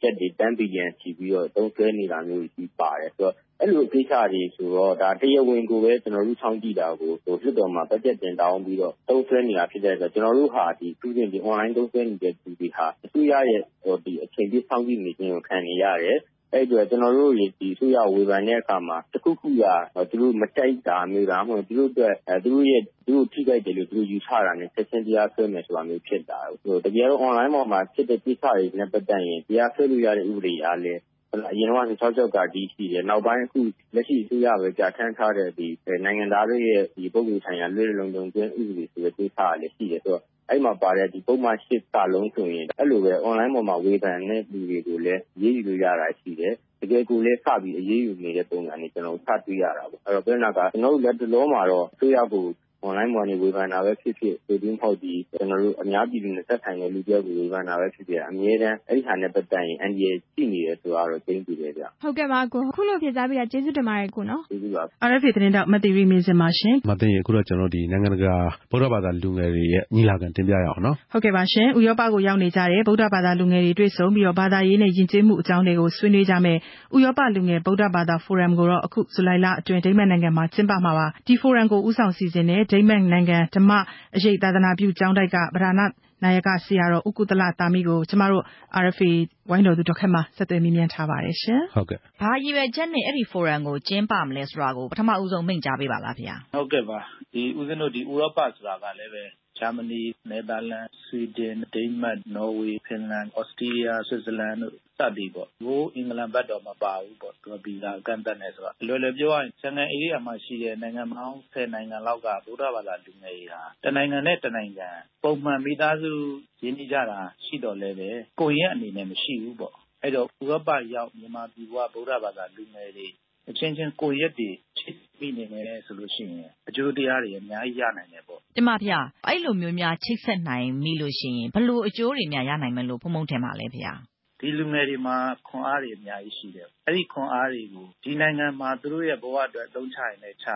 ကြက်တွေတန်းပီရန်ချီပြီးတော့ သုံးဆွဲနေတာမျိုးကြီးပါတယ်ဆိုတော့အဲ့လိုကိစ္စတွေဆိုတော့ဒါတရားဝင်ကိုပဲ ကျွန်တော်တို့ စောင့်ကြည့်တာကိုဟို လွှတ်တော်မှာ ဘတ်ဂျက်တင်တောင်းပြီးတော့ သုံးဆွဲနေတာ ဖြစ်တဲ့အတွက် ကျွန်တော်တို့ဟာဒီသူပြင်ဒီ online သုံးဆွဲနေတဲ့သူတွေဟာ အစိုးရရဲ့ဟိုဒီအချိန်ပြည့် စောင့်ကြည့်နေခြင်းကို ခံနေရတယ် အဲ့အတွက် ကျွန်တော်တို့ဒီအစိုးရဝေဖန်တဲ့အခါမှာ တခုခုကသူတို့မကြိုက်တာမျိုး ဒါမှမဟုတ် သူတို့အတွက် သူတို့ရဲ့သူတို့ထိခိုက်တယ်လို့သူတို့ယူဆတာနဲ့ဆက်ချင်းတရားဆွဲမယ်ဆိုတာမျိုး ဖြစ်တာဟိုတကယ်တော့ online ပေါ်မှာဖြစ်တဲ့ ကိစ္စတွေနဲ့ ပတ်သက်ရင် တရားဆွဲလို့ရတဲ့ ဥပဒေအားလည်း အရင်တော့66ကဒီရှိတယ် နောက်ပိုင်းအခုလက်ရှိအစိုးရပဲကြာထမ်းထားတဲ့ဒီနိုင်ငံသားတွေရဲ့ဒီပုံစံဆိုင်ရာ လွတ်လုံလုံကျွန်းဥပဒေဆိုတဲ့ ကိစ္စကလည်း ရှိတယ်ဆိုတော့ အဲ့မှာပါတဲ့ဒီပုံမှန်ရှစ်ကလုံးဆိုရင် အဲ့လိုပဲ online ပေါ်မှာ ဝေဖန်တဲ့လူတွေကိုလည်းရေးယူလို့ရတာရှိတယ် တကယ်ကိုလည်း စပြီးအရေးယူနေတဲ့ပုံစံတွေ ကျွန်တော်စတွေ့ရတာပေါ့ အဲ့တော့ဘယ်နာကကျွန်တော်တို့လက်တလုံးမှာတော့ အစိုးရကို online ပေါ်နေ ဝေဖန်တာပဲဖြစ်ဖြစ်ဒီဒီမဟုတ်ဒီကျွန်တော်တို့အများပြည်သူနဲ့ သက်ဆိုင်တဲ့လူပြောက်ကို ဝေဖန်တာပဲဖြစ်ဖြစ် အမြဲတမ်း အဲ့ဒီဟာနဲ့ ပတ်သက်ရင် NDA ရှိနေတယ်ဆိုတော့သိသိတယ်ဗျ ဟုတ်ကဲ့ပါကိုခုလိုဖြေကြားပေးတာ ကျေးဇူးတင်ပါတယ်ကိုနော် ကျေးဇူးပါ RFA သတင်းတောက် မသိရီမင်းစင်ပါရှင် မသိရင်အခုတော့ ကျွန်တော်ဒီနိုင်ငံတကာ ဗုဒ္ဓဘာသာလူငယ်တွေရဲ့ ညီလာခံတင်ပြရအောင်နော် ဟုတ်ကဲ့ပါရှင် ဥရောပကိုရောက်နေကြတဲ့ ဗုဒ္ဓဘာသာလူငယ်တွေ တွေ့ဆုံပြီးတော့ ဘာသာရေးနဲ့ ယဉ်ကျေးမှုအကြောင်းတွေကို ဆွေးနွေးကြမယ်ဥရောပလူငယ် ဗုဒ္ဓဘာသာဖိုရမ်ကိုတော့ အခု ဇူလိုင်လအတွင်း ဒိမတ်နိုင်ငံမှာ ကျင်းပမှာပါ ဒီဖိုရမ်ကို ဦးဆောင်စီစဉ်တဲ့ဒိမတ်နိုင်ငံ ဓမ္မအရေးသာသနာပြုကျောင်းတိုက်ကဗဒနာနာယက ဆရာတော်ဥကုသလတာမိကို ကျမတို့ RFA ဝိုင်းတော်သူ ဒေါက်ခက်မှဆက်သွယ်မေးမြန်းထားပါတယ်ရှင်ဟုတ်ကဲ့ဘာရည်ရွယ်ချက်နဲ့ အဲ့ဒီဖိုရမ်ကို ကျင်းပမလဲဆိုတာကို ပထမဦးဆုံး မိန့်ကြားပေးပါလားဗျာဟုတ်ကဲ့ပါဒီဦးဇင်းတို့ဒီဥရောပဆိုတာကလည်းပဲ ဂျာမနီ နယ်သာလန် ဆွီဒင် ဒိန်းမတ် နော်ဝေ ဖင်လန်ဩစတြီးယား ဆွစ်ဇာလန်တို့ စသည်ပေါ့ ဟို အင်္ဂလန်ဘက်တော့ မပါဘူးပေါ့ သူက ဗီဇာကန့်သတ်နေဆိုတော့လွယ်လွယ်ပြောရရင်ဆန်ကန်ဧရိယာမှာရှိတဲ့ နိုင်ငံပေါင်း10နိုင်ငံလောက်က ဗုဒ္ဓဘာသာလူငယ်တွေဟာ တနိုင်ငံနဲ့ တနိုင်ငံ ပုံမှန်မိသားစုရင်းနှီးကြတာ ရှိတော့လည်းပဲကိုယ့်ရဲ့အနေနဲ့ မရှိဘူးပေါ့ အဲ့တော့ ဥရောပရောက် မြန်မာပြည်ကဗုဒ္ဓဘာသာလူငယ်တွေ အချင်းချင်းကိုရက်တွေ ချစ်ပြီးနေမယ်ဆိုလို့ရှိရင် အကျိုးတရားတွေ အများကြီး ရနိုင်တယ်ပေါ့ တင်ပါဗျာအဲ့လိုမျိုးများ ချိတ်ဆက်နိုင်မိလို့ရှိရင်ဘလို့အကျိုးတွေများ ရနိုင်မလို့ဖုံဖုံထင်ပါလဲဗျာဒီလူငယ်တွေမှာ ခွန်အားတွေ အများကြီးရှိတယ် အဲ့ဒီခွန်အားတွေကို ဒီနိုင်ငံမှာ သူတို့ရဲ့ဘဝအတွက် အသုံးချရင်လည်းချ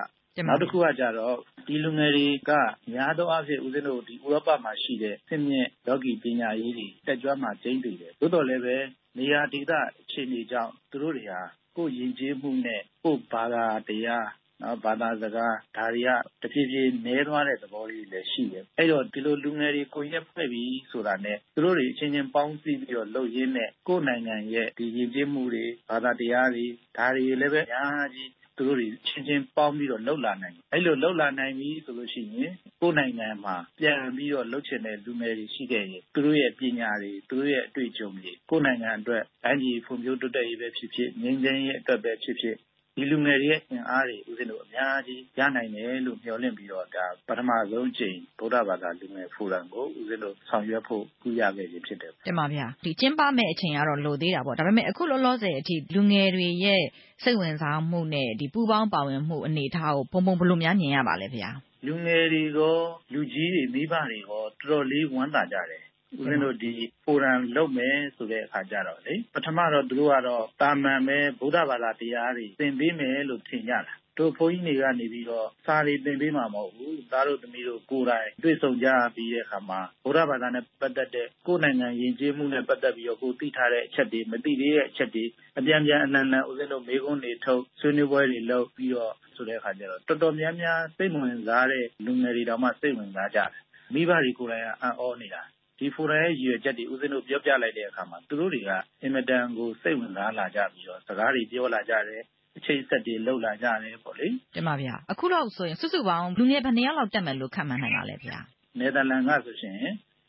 နောက်တစ်ခုကကြတော့ ဒီလူငယ်တွေက များသောအားဖြင့် ဦးဇင်းတို့ဒီဥရောပမှာရှိတဲ့ဆင့်မြင့် လောကီပညာရေးတွေတက်ကြွမှာ ကျင်းတည်တယ် သို့တော်လည်းပဲ နေရာဒေသ အခြေအနေကြောင့် သူတို့တွေဟာ ကိုယ်ယဉ်ကျေးမှုနဲ့ ကိုယ်ဘာသာတရားနော်ဘာသာစကား ဒါတွေက တဖြည်းဖြည်း နည်းသွားတဲ့ သဘောလေးတွေလည်း ရှိတယ် အဲ့တော့ ဒီလို လူငယ်တွေကိုရက်ဖွဲ့ပြီးဆိုတာနဲ့ သူတို့တွေအချင်းချင်း ပေါင်းစည်းပြီးတော့လှုပ်ရင်းနဲ့ ကိုယ်နိုင်ငံရဲ့ဒီယဉ်ကျေးမှုတွေ ဘာသာတရားတွေ ဒါတွေလည်းပဲ အများကြီး သူတို့တွေချင်းချင်းပေါင်းပြီးတော့လှုပ်လာနိုင်တယ် အဲ့လိုလှုပ်လာနိုင်ပြီဆိုလို့ရှိရင် ကိုယ်နိုင်ငံမှာ ပြန်ပြီးတော့လှုပ်ချင်တဲ့ လူငယ်တွေ ရှိခဲ့ရင် သူတို့ရဲ့ပညာတွေ သူတို့ရဲ့အတွေ့အကြုံတွေ ကိုယ်နိုင်ငံအတွက် တိုင်းပြည်ဖွံ့ဖြိုးတိုးတက်ရေးပဲဖြစ်ဖြစ် ငြိမ်းချမ်းရေးအတွက်ပဲဖြစ်ဖြစ် ဒီလူငယ်တွေရဲ့ အင်အားတွေ ဦးဇင်းတို့ အများကြီးရနိုင်တယ်လို့ မျှော်လင့်ပြီးတော့ ဒါပထမဆုံးအချိန်ဗုဒ္ဓဘာသာ လူငယ်ဖိုရမ်ကို ဦးဇင်းတို့ ဆောင်ရွက်ဖို့ ကူရခဲ့ခြင်းဖြစ်တယ် တင်ပါဗျာဒီကျင်းပမဲ့အချိန်ကတော့ လိုသေးတာပေါ့ ဒါပေမဲ့အခုလောလောဆယ်အထိ လူငယ်တွေရဲ့ စိတ်ဝင်စားမှုနဲ့ဒီပူပေါင်းပါဝင်မှု အနေအထားကို ဘုံဘုံဘယ်လိုများ မြင်ရပါလဲဗျာလူငယ်တွေရော လူကြီးတွေ မိဘတွေရော တော်တော်လေး ဝမ်းသာကြတယ် ဦးဇင်းတို့ဒီဖိုရမ်လုပ်မယ်ဆိုတဲ့အခါကျတော့လေပထမတော့ သူတို့ကတော့တာမန်ပဲ ဗုဒ္ဓဘာသာတရားတွေ သင်ပေးမယ်လို့ ထင်ကြတာ တို့ဘုန်းကြီးတွေကနေပြီးတော့ စာတွေသင်ပေးမှာ မဟုတ်ဘူး သားတို့သမီးတို့ ကိုယ်တိုင်တွေ့ဆုံကြပြီးတဲ့အခါမှာ ဗုဒ္ဓဘာသာနဲ့ ပတ်သက်တဲ့ ကိုယ်နိုင်ငံယဉ်ကျေးမှုနဲ့ ပတ်သက်ပြီးတော့ ကိုသိထားတဲ့အချက်တွေ မသိသေးတဲ့အချက်တွေ အပြန်ပြန်အနှံ့နှံဦးဇင်းတို့ မေးခွန်းတွေထုတ် ဆွေးနွေးပွဲတွေလုပ်ပြီးတော့ ဆိုတဲ့အခါကျတော့ တော်တော်များများ စိတ်ဝင်စားတဲ့ လူငယ်တွေတောင်မှ စိတ်ဝင်စားကြတယ် မိဘတွေကိုယ်တိုင်က အံ့ဩနေတာ ဒီဖိုရမ်ရဲ့ ရည်ရွယ်ချက်တွေ ဦးဇင်းတို့ ပြောပြလိုက်တဲ့အခါမှာ သူတို့တွေက အင်မတန်ကို စိတ်ဝင်စားလာကြပြီးတော့ စကားတွေ ပြောလာကြတယ် အချိန်ဆက်တွေလောက်လာကြတယ်ပေါ့လေ တင်ပါဗျာအခုတော့ဆိုရင် စုစုပေါင်း လူငယ် ဘယ်နှစ်ယောက်လောက် တက်မယ်လို့ ခန့်မှန်းနိုင်ပါလဲဗျာနယ်သာလန်ကဆိုရှင်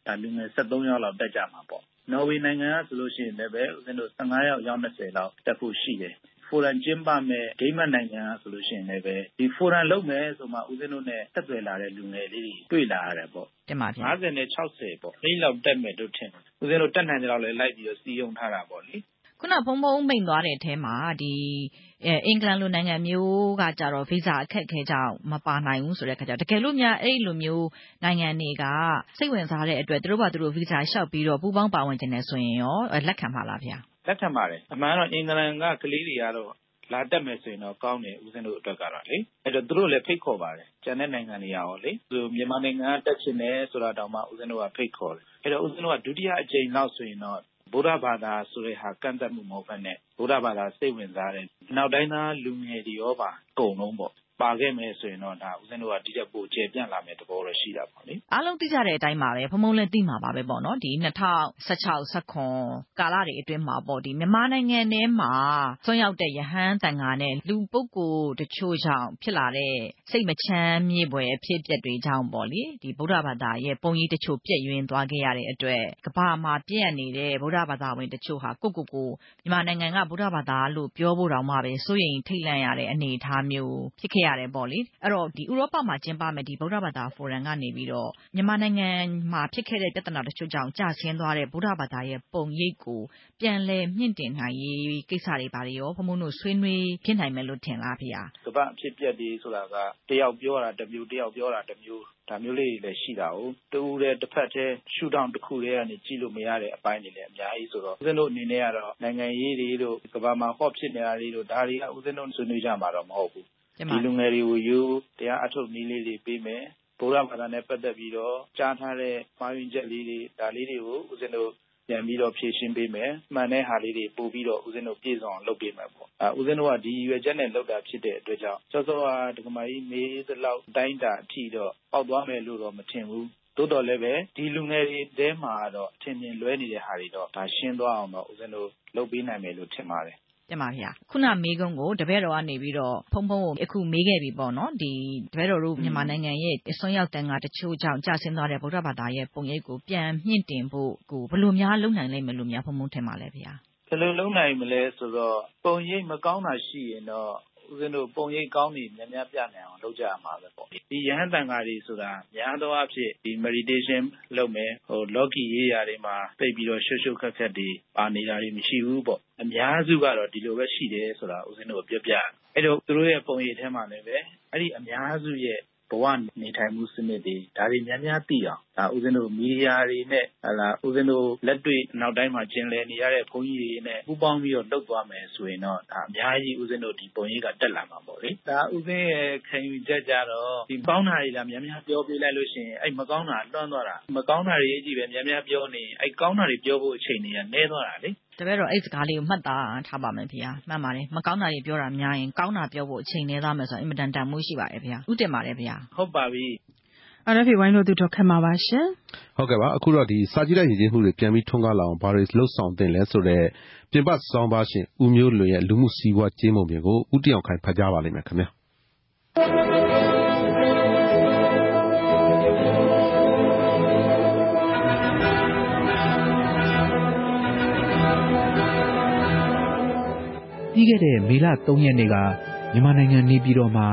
ဒါလူငယ်73ယောက်လောက် တက်ကြမှာပေါ့ နော်ဝေနိုင်ငံကဆိုလို့ရှိရင်လည်းပဲဦးဇင်းတို့15ယောက်ရောက်20လောက် တက်ဖို့ရှိတယ် ဖိုရမ်ကျင်းပမဲ့ဒိမတ်နိုင်ငံကဆိုလို့ရှိရင်လည်းပဲ ဒီဖိုရမ်လုပ်မယ်ဆိုမှ ဦးဇင်းတို့နဲ့ ဆက်သွယ်လာတဲ့ လူငယ်လေးတွေ တွေ့လာရတယ်ပေါ့တင်ပါဗျာ50နဲ့60ပေါ့ အဲ့လောက်တက်မယ်လို့ ထင်တယ် ဦးဇင်းတို့တက်နိုင်တဲ့လောက်လည်း လိုက်ပြီးတော့စီယုံထားတာပေါ့လေကခုန ဘုံဘုံမိန်သွားတဲ့အထဲမှာဒီအင်္ဂလန်လို နိုင်ငံမျိုးကကြတော့ ဗီဇာအခက်အခဲကြောင့် မပါနိုင်ဘူးဆိုတဲ့အခါကျတော့ တကယ်လို့များ အဲ့လိုမျိုး နိုင်ငံတွေက စိတ်ဝင်စားတဲ့အတွက် သူတို့ဘာသူတို့ ဗီဇာလျှောက်ပြီးတော့ ပူးပေါင်းပါဝင်ခြင်းနဲ့ဆိုရင်ရော လက်ခံပါလားဗျာ လက်ခံပါတယ် အမှန်တော့ အင်္ဂလန်က ကလေးတွေကတော့ လာတက်မယ်ဆိုရင်တော့ ကောင်းတယ် ဦးဇင်းတို့အတွက်ကတော့လေ အဲ့တော့ သူတို့လည်း ဖိတ်ခေါ်ပါတယ် ကျန်တဲ့နိုင်ငံတွေရောလေသူမြန်မာနိုင်ငံက တက်ချင်တယ်ဆိုတာတောင်မှ ဦးဇင်းတို့က ဖိတ်ခေါ်တယ် အဲ့တော့ ဦးဇင်းတို့က ဒုတိယအကြိမ်လောက်ဆိုရင်တော့ ဗုဒ္ဓဘာသာဆိုတဲ့ဟာ ကန့်သတ်မှု မဟုတ်ဘဲနဲ့ ဗုဒ္ဓဘာသာ စိတ်ဝင်စားတဲ့နောက်တိုင်းသား လူငယ်တွေရောပါ အကုန်လုံးပေါ့ ပါခဲ့မယ်ဆိုရင်တော့ဒါဦးဇင်းတို့က ဒီချက်ပိုကျယ်ပြန့်လာမယ့် သဘောတော့ ရှိတာပေါ့လေ အားလုံးသိကြတဲ့အတိုင်းပါပဲဖမုံလည်း သိမှာပါပဲပေါ့နော် ဒီ2016 19ကာလတွေအတွင်းမှာပေါ့ဒီမြန်မာနိုင်ငံထဲမှာဆွမ်းရောက်တဲ့ယဟန်တန်ဃာနဲ့ လူပုဂ္ဂိုလ်တချို့ကြောင့် ဖြစ်လာတဲ့ စိတ်မချမ်းမြေပွယ် အဖြစ်အပျက်တွေကြောင့်ပေါ့လေဒီဗုဒ္ဓဘာသာရဲ့ပုံရိပ်တချို့ပြည့်ယွင်းသွားခဲ့ရတဲ့အတွက်ကဘာမှာ ပြည့်နေတဲ့ ဗုဒ္ဓဘာသာဝင်တချို့ဟာ ကိုကိုကို မြန်မာနိုင်ငံက ဗုဒ္ဓဘာသာလို့ ပြောဖို့တောင်မှပဲ စိုးရိမ်ထိတ်လန့်ရတဲ့ အနေအထားမျိုး ဖြစ်ခဲ့ရတယ်ပေါ့လေ အဲ့တော့ဒီဥရောပမှာကျင်းပမယ့်ဒီဗုဒ္ဓဘာသာဖိုရမ်ကနေပြီးတော့ မြန်မာနိုင်ငံမှာဖြစ်ခဲ့တဲ့ ပြဿနာတချို့ကြောင့် ကျဆင်းသွားတဲ့ ဗုဒ္ဓဘာသာရဲ့ ပုံရိပ်ကို ပြန်လည်မြင့်တင်နိုင်ရေးကိစ္စတွေ ဘာတွေရော ဘုံဘုံတို့ ဆွေးနွေးဖြစ်နိုင်မယ်လို့ ထင်လားဖေ။ကမ္ဘာအဖြစ်ပြက်တွေဆိုတာက တယောက်ပြောတာတစ်မျိုး တယောက်ပြောတာတစ်မျိုး ဒါမျိုးလေးတွေလည်း ရှိတာကိုတူတဲ့တစ်ဖက်တည်း ရှုထောင့်တစ်ခုတည်းကနေ ကြည့်လို့မရတဲ့အပိုင်းတွေလည်း အများကြီးဆိုတော့ ဦးဇင်းတို့အနေနဲ့ကတော့ နိုင်ငံရေးတွေတို့ ကမ္ဘာမှာ ဟော့ဖြစ်နေတာတွေတို့ ဒါတွေက ဦးဇင်းတို့ ဆွေးနွေးကြမှာတော့ မဟုတ်ဘူး ဒီလူငယ်တွေကိုယူတရားအထုတ်နည်းလေးတွေပေးမယ် ဗုဒ္ဓဘာသာနဲ့ပတ်သက်ပြီးတော့ ကြားထားတဲ့ မှားယွင်းချက်လေးတွေ ဒါလေးတွေကို ဦးဇင်းတို့ ပြန်ပြီးတော့ ဖြည့်ရှင်းပေးမယ် မှန်တဲ့ဟာလေးတွေ ပို့ပြီးတော့ ဦးဇင်းတို့ ပြည့်စုံအောင်လုပ်ပေးမယ်ပေါ့အဲဦးဇင်းတို့က ဒီရွယ်ချက်နဲ့ လုပ်တာဖြစ်တဲ့အတွက်ကြောင့် စောစောက ဒကမာကြီး မေးသလောက်တိုင်းတာအထိတော့ ပေါက်သွားမယ်လို့တော့ မထင်ဘူး သို့တော်လည်းပဲ ဒီလူငယ်တွေတဲမှာတော့ အထင်မြင်လွဲနေတဲ့ဟာတွေတော့ဒါရှင်းသွားအောင်တော့ ဦးဇင်းတို့ လုပ်ပေးနိုင်မယ်လို့ ထင်ပါတယ် တင်ပါဗျာ ခုနမေးခွန်းကို တပည့်တော်ကနေပြီးတော့ဖုံဖုံကို အခုမေးခဲ့ပြီပေါ့နော် ဒီတပည့်တော်တို့ မြန်မာနိုင်ငံရဲ့အစွန်းရောက်တန်ခါတချို့ကြောင့်ကြာဆင်းသွားတဲ့ ဗုဒ္ဓဘာသာရဲ့ပုံရိပ်ကို ပြန်မြင့်တင်ဖို့ကို ဘယ်လိုများလုပ်နိုင်လိမ့်မယ်လို့များဖုံဖုံထင်ပါလဲဗျာဘယ်လိုလုပ်နိုင်မလဲဆိုတော့ ပုံရိပ်မကောင်းတာရှိရင်တော့ ဦးဇင်းတို့ ပုံရိပ်ကောင်းတွေ များများပြနိုင်အောင် လုပ်ကြရမှာပဲပေါ့ ဒီယဟန်တန်ဃာတွေဆိုတာ များသောအားဖြင့်ဒီ meditation လုပ်မယ်ဟို logi ရေးရာတွေမှာ သိပြီးတော့ ရှုပ်ရှုပ်ခက်ခက်တွေ ပါနေတာတွေ မရှိဘူးပေါ့ အများစုကတော့ ဒီလိုပဲရှိတယ်ဆိုတာ ဦးဇင်းတို့ပြောပြအဲ့တော့ သူတို့ရဲ့ ပုံရိပ်ထဲမှာလည်းပဲ အဲ့ဒီအများစုရဲ့ ဘဝနေထိုင်မှုစနစ်တွေ ဒါတွေများများသိအောင်ဒါဦးဇင်းတို့ မီဒီယာတွေနဲ့ဟလာဦးဇင်းတို့ လက်တွေ့နောက်တိုင်းမှာ ကျင်လည်နေရတဲ့ ဘုန်းကြီးတွေနဲ့ ပူးပေါင်းပြီးတော့ လုပ်သွားမယ်ဆိုရင်တော့ဒါအများကြီး ဦးဇင်းတို့ဒီပုံရိပ်က တက်လာမှာပေါ့လေဒါဦးဇင်းရဲ့ ခံယူချက်ကြတော့ ဒီကောင်းတာတွေလာများများပြောပြလိုက်လို့ရှိရင် အဲ့မကောင်းတာလွှမ်းသွားတာ မကောင်းတာတွေကြီးပဲ များများပြောနေအဲ့ကောင်းတာတွေ ပြောဖို့ အချိန်တွေက နည်းသွားတာလေတပည့်တော် အဲ့စကားလေးကို မှတ်သားထားပါမယ်ဖေဟာမှန်ပါတယ် မကောင်းတာတွေ ပြောတာများရင် ကောင်းတာပြောဖို့ အချိန်နည်းသားမယ်ဆိုတော့အင်မတန် တန်မှုရှိပါတယ်ဖေဟာဥတင်ပါတယ်ဖေဟာဟုတ်ပါပြီအားရဖေဝိုင်းလို့သူတော်ခက်မှာပါရှင် ဟုတ်ကဲ့ပါ အခုတော့ဒီစာကြည့်တဲ့ရည်ရင်းမှုတွေ ပြန်ပြီးထွန်းကားလာအောင် ဘာတွေလှုပ်ဆောင်တင်လဲဆိုတော့ပြင်ပစောင်းပါရှင် ဦးမျိုးလွင်ရဲ့ လူမှုစီးပွားကျင်းပုံပြင်ကို ဦးတယောက်ခိုင် ဖတ်ကြားပါလိမ့်မယ်ခင်ဗျာ ပြီးခဲ့တဲ့မေလ3ရက်နေ့ကမြန်မာနိုင်ငံနေပြည်တော်မှာ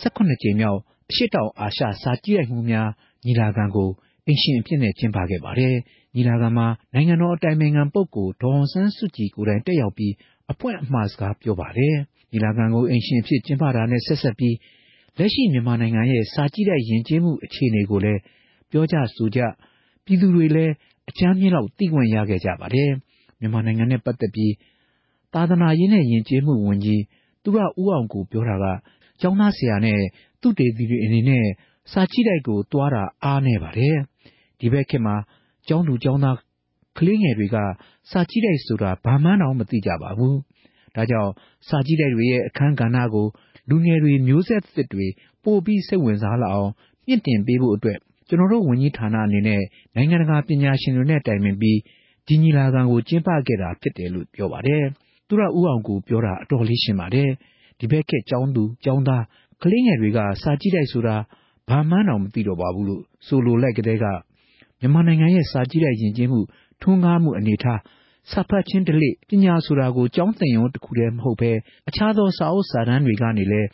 18ကြိမ်မြောက်အရှိတောင်အာရှစာကြည့်ရိုက်မှုများညီလာခံကိုအင်ရှင်အဖြစ်နဲ့ကျင်းပခဲ့ပါတယ်။ညီလာခံမှာနိုင်ငံတော်အတိုင်ပင်ခံပုဂ္ဂိုလ်ဒေါ်အောင်ဆန်းစုကြည်ကိုယ်တိုင်တက်ရောက်ပြီးအပွင့်အမှားစကားပြောပါတယ်။ညီလာခံကိုအင်ရှင်အဖြစ်ကျင်းပတာနဲ့ဆက်ဆက်ပြီးလက်ရှိမြန်မာနိုင်ငံရဲ့စာကြည့်တဲ့ယဉ်ကျေးမှုအခြေအနေကိုလည်းပြောကြဆိုကြပြည်သူတွေလည်းအချမ်းမြင့်လောက်သိခွင့်ရခဲ့ကြပါတယ်။မြန်မာနိုင်ငံနဲ့ပတ်သက်ပြီး သာသနာရေးနဲ့ ယဉ်ကျေးမှုဝန်ကြီး သူရဦးအောင်ကို ပြောတာက ကျောင်းသားဆရာနဲ့သူတေသီတွေအနေနဲ့ စာကြည့်တိုက်ကိုတွားတာအားနေပါတယ်။ဒီဘက်ခေတ်မှာ ကျောင်းသူကျောင်းသား ကလေးငယ်တွေက စာကြည့်တိုက်ဆိုတာ ဘာမှန်းတော့မသိကြပါဘူး။ဒါကြောင့် စာကြည့်တိုက်တွေရဲ့ အခန်းကဏ္ဍကို လူငယ်တွေ မျိုးဆက်သစ်တွေ ပိုပြီးစိတ်ဝင်စားလာအောင် မြင့်တင်ပေးဖို့အတွက် ကျွန်တော်တို့ဝန်ကြီးဌာနအနေနဲ့ နိုင်ငံတကာပညာရှင်တွေနဲ့ တိုင်ပင်ပြီး ဒီညီလာခံကို ကျင်းပခဲ့တာဖြစ်တယ်လို့ ပြောပါတယ်။ သူရဦးအောင်ကိုပြောတာ အတော်လေးရှင်းပါတယ်။ဒီဘက်ခေတ်ကျောင်းသူကျောင်းသား ကလေးငယ်တွေက စာကြည့်တိုက်ဆိုတာ ဘာမှန်းတော့မသိတော့ပါဘူးလို့ ဆိုလိုလိုက်ကတည်းက မြန်မာနိုင်ငံရဲ့ စာကြည့်တိုက်ယဉ်ကျေးမှု ထွန်းကားမှုအနေထား စာဖတ်ခြင်းတလေပညာဆိုတာကို ကျောင်းသင်ရုံတစ်ခုတည်းမဟုတ်ဘဲ အခြားသော စာအုပ်စာတမ်းတွေကနေလည်း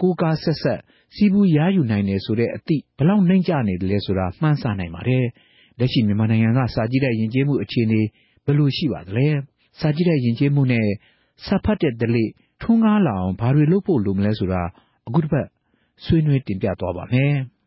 ကိုကားဆက်ဆက်စီးပူးရယူနိုင်တယ်ဆိုတဲ့အသည့်ဘလောက်နှိမ့်ကြနေတယ်လဲဆိုတာ မှန်းဆနိုင်ပါတယ်။လက်ရှိ မြန်မာနိုင်ငံက စာကြည့်တဲ့ယဉ်ကျေးမှုအခြေအနေ ဘယ်လိုရှိပါသလဲ စာကြည့်တဲ့ယဉ်ကျေးမှုနဲ့ စာဖတ်တဲ့ဓလေ့ ထွန်းကားလာအောင် ဘာတွေလုပ်ဖို့လိုမလဲဆိုတာ အခုတစ်ပတ် ဆွေးနွေးတင်ပြသွားပါမယ်။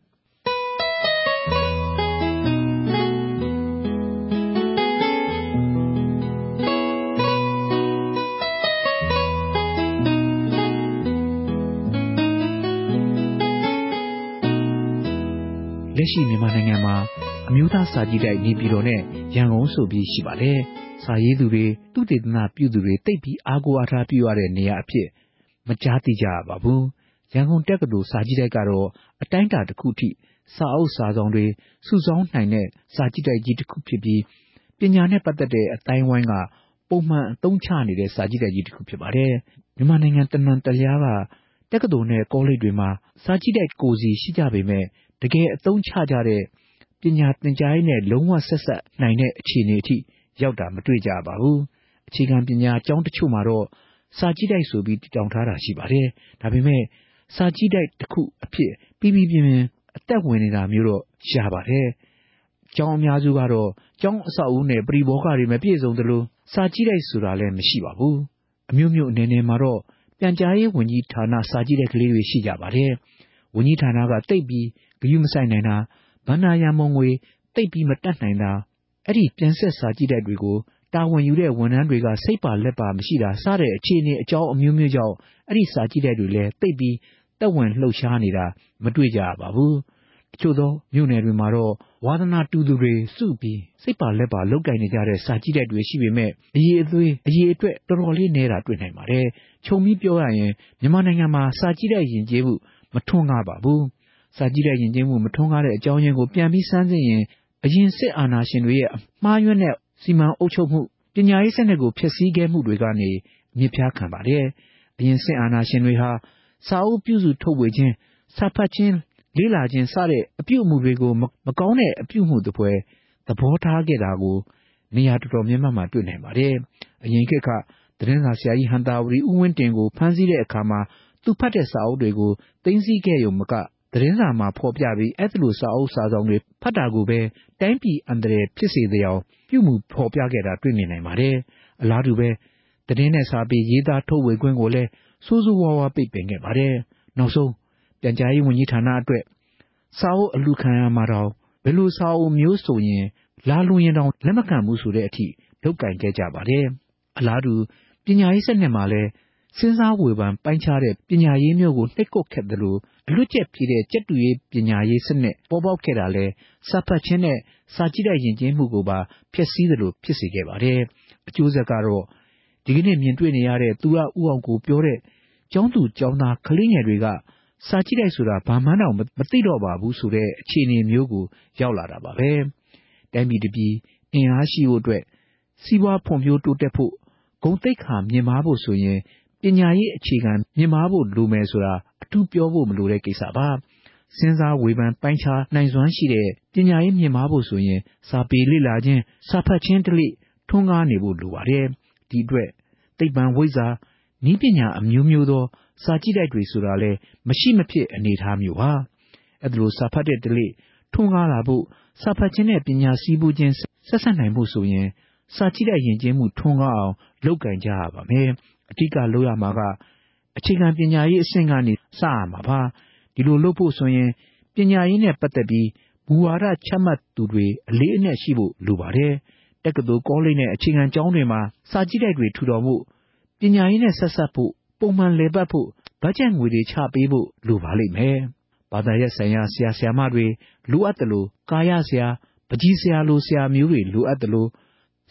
လက်ရှိ မြန်မာနိုင်ငံမှာ အမျိုးသားစာကြည့်တိုက် နေပြည်တော်နဲ့ ရန်ကုန်ဆိုပြီး ရှိပါတယ်။ စာရေးသူတွေသူတေသနာပြုသူတွေတိတ်ပြီးအားကိုးအားထားပြုရတဲ့နေရာအဖြစ် မကြားသိကြရပါဘူး။ရန်ကုန်တက္ကသိုလ်စာကြည့်တိုက်ကတော့အတိုင်းအတာတစ်ခုထိစာအုပ်စာဆောင်တွေစုဆောင်းနိုင်တဲ့စာကြည့်တိုက်ကြီးတစ်ခုဖြစ်ပြီးပညာနဲ့ပတ်သက်တဲ့အတိုင်းဝိုင်းကပုံမှန်အသုံးချနေတဲ့စာကြည့်တိုက်ကြီးတစ်ခုဖြစ်ပါတယ်။မြန်မာနိုင်ငံတနန်တလျားကတက္ကသိုလ်နဲ့ကောလိပ်တွေမှာစာကြည့်တိုက်ကိုစီရှိကြပေမဲ့တကယ်အသုံးချကြတဲ့ပညာသင်ကြားရေးနဲ့လုံးဝဆက်စပ်နိုင်တဲ့အခြေအနေအထိ ရောက်တာမတွေ့ကြပါဘူး။အခြေခံပညာကျောင်းတချို့မှာတော့စာကြည့်တိုက်ဆိုပြီးတည်ထောင်ထားတာရှိပါတယ်။ဒါပေမဲ့စာကြည့်တိုက်တစ်ခုအဖြစ်ပြီးပြီးပြင်းပြင်းအသက်ဝင်နေတာမျိုးတော့ရှားပါတယ်။ကျောင်းအများစုကတော့ကျောင်းအဆောက်အဦနဲ့ပရိဘောဂတွေမပြည့်စုံသလိုစာကြည့်တိုက်ဆိုတာလည်းမရှိပါဘူး။အမျိုးမျိုးအနေနဲ့မှာတော့ပြန်ကြားရေးဝန်ကြီးဌာနစာကြည့်တဲ့ကလေးတွေရှိကြပါတယ်။ဝန်ကြီးဌာနကတိတ်ပြီးဂရုမစိုက်နိုင်တာဘဏ္ဍာရန်ပုံငွေသိပ်ပြီးမတတ်နိုင်တာ အဲ့ဒီပြန်ဆက်စာကြည့်တိုက်တွေကို တာဝန်ယူတဲ့ဝန်ထမ်းတွေက စိတ်ပါလက်ပါမရှိတာ စတဲ့ အခြေအနေအကြောင်းအမျိုးမျိုးကြောင့် အဲ့ဒီစာကြည့်တိုက်တွေလည်း သိပ်ပြီးတက်ဝင်လှုပ်ရှားနေတာ မတွေ့ကြရပါဘူး တချို့သောမြို့နယ်တွေမှာတော့ ဝါသနာတူသူတွေစုပြီး စိတ်ပါလက်ပါလောက်ကင်နေကြတဲ့ စာကြည့်တဲ့တွေရှိပေမဲ့အရေးအသွေး အရေးအတွက် တော်တော်လေးနေတာ တွေ့နိုင်ပါတယ်။ခြုံပြီးပြောရရင် မြန်မာနိုင်ငံမှာ စာကြည့်တဲ့ယဉ်ကျေးမှု မထွန်းကားပါဘူး စာကြည့်တဲ့ယဉ်ကျေးမှု မထွန်းကားတဲ့အကြောင်းရင်းကို ပြန်ပြီးစမ်းစစ်ရင် အရင်စစ်အာဏာရှင်တွေရဲ့အမှားယွင်းတဲ့ စီမံအုပ်ချုပ်မှု ပညာရေးစနစ်ကို ဖျက်ဆီးခဲ့မှုတွေကနေမြစ်ဖျားခံပါတယ်။အရင်စစ်အာဏာရှင်တွေဟာ စာအုပ်ပြုစုထုတ်ဝေခြင်း စာဖတ်ခြင်း လေ့လာခြင်း စတဲ့ အပြုအမူတွေကို မကောင်းတဲ့အပြုအမူတွေသဘောထားခဲ့တာကို နေရာတော်တော်များများမှာ တွေ့နိုင်ပါတယ်။အရင်ခေတ်က သတင်းစာဆရာကြီးဟန်တာဝရီဦးဝင်းတင်ကို ဖမ်းဆီးတဲ့အခါမှာ သူဖတ်တဲ့စာအုပ်တွေကို သိမ်းဆည်းခဲ့ရုံမက သတင်းစာမှာဖော်ပြပြီး အဲ့လို စာအုပ်စာဆောင်တွေ ဖတ်တာကိုပဲ တိုင်းပြည်အန္တရာယ်ဖြစ်စေတဲ့အောင် ပြုမှုဖော်ပြခဲ့တာ တွေ့မြင်နိုင်ပါတယ်။အလားတူပဲ သတင်းနဲ့စာပေ ရေးသားထုတ်ဝေခွင့်ကိုလည်းစိုးစိုးဝါးဝါပိတ်ပင်ခဲ့ပါတယ်။နောက်ဆုံး ပြန်ကြားရေးဝန်ကြီးဌာနအတွက် စာအုပ်အလူခံရမှာတော့ဘယ်လိုစာအုပ်မျိုးဆိုရင် လာလွန်ရင်တောင် လက်မခံဘူးဆိုတဲ့အထိ လုတ်ကင်ခဲ့ကြပါတယ်။အလားတူ ပညာရေးစနစ်မှာလည်း စဉ်းစားဝေဖန်ပိုင်းခြားတဲ့ ပညာရေးမျိုးကို နှိပ်ကွပ်ခဲ့သလို အလွတ်ကျက်ဖြေတဲ့ကြက်တူရေးပညာရေးစနစ် ပေါ်ပေါက်ခဲ့တာလဲစာဖတ်ခြင်းနဲ့ စာကြည့်တဲ့ယဉ်ကျေးမှုကိုပါ ဖျက်ဆီးသလို ဖြစ်စေခဲ့ပါတယ်။အကျိုးဆက်ကတော့ ဒီကနေ့မြင်တွေ့နေရတဲ့ သူရဦးအောင်ကိုပြောတဲ့ ကျောင်းသူကျောင်းသား ကလေးငယ်တွေက စာကြည့်လိုက်ဆိုတာ ဘာမှန်းတော့မသိတော့ပါဘူးဆိုတဲ့ အခြေအနေမျိုးကို ရောက်လာတာပါပဲ။တိုင်းပြည်တပြည် အင်အားရှိဖို့အတွက် စီးပွားဖွံ့ဖြိုးတိုးတက်ဖို့ ဂုံတိတ်ခါမြင်မာဖို့ဆိုရင် ပညာရေးအခြေခံ မြင့်မားဖို့လိုမယ်ဆိုတာ အထူးပြောဖို့မလိုတဲ့ကိစ္စပါ။စဉ်းစားဝေဖန်ပိုင်းခြားနိုင်စွမ်းရှိတဲ့ ပညာရေးမြင့်မားဖို့ဆိုရင် စာပေလေ့လာခြင်း စာဖတ်ခြင်းတလိထွန်းကားနေဖို့လိုပါတယ်။ဒီအတွက် သိပ္ပံဝိဇ္ဇာ နည်းပညာအမျိုးမျိုးသော စာကြည့်တိုက်တွေဆိုတာလည်း မရှိမဖြစ်အနေထားမျိုးပါ။အဲ့ဒါလို စာဖတ်တဲ့တလိထွန်းကားလာဖို့ စာဖတ်ခြင်းနဲ့ ပညာစည်းပူးခြင်း ဆက်ဆက်နိုင်ဖို့ဆိုရင် စာကြည့်တဲ့ယဉ်ကျေးမှု ထွန်းကားအောင် လုပ်ကင်ကြရပါမယ် အဓိကလုပ်ရမှာက အခြေခံပညာရေးအဆင့်ကနေ စရမှာပါ ဒီလိုလုပ်ဖို့ဆိုရင် ပညာရေးနဲ့ပတ်သက်ပြီး မူဝါဒချမှတ်သူတွေ အလေးအနက်ရှိဖို့လိုပါတယ် တက္ကသိုလ် ကောလိပ်နဲ့ အခြေခံကျောင်းတွေမှာ စာကြည့်တိုက်တွေ ထူထောင်ဖို့ ပညာရေးနဲ့ဆက်ဆက်ဖို့ ပုံမှန်လည်ပတ်ဖို့ ဘတ်ဂျက်ငွေတွေချပေးဖို့ လိုပါလိမ့်မယ် ဘာသာရပ်ဆိုင်ရာ ဆရာဆရာမတွေ လိုအပ်တယ်လို့ကာယဆရာပကြီးဆရာလို ဆရာမျိုးတွေ လိုအပ်တယ်လို့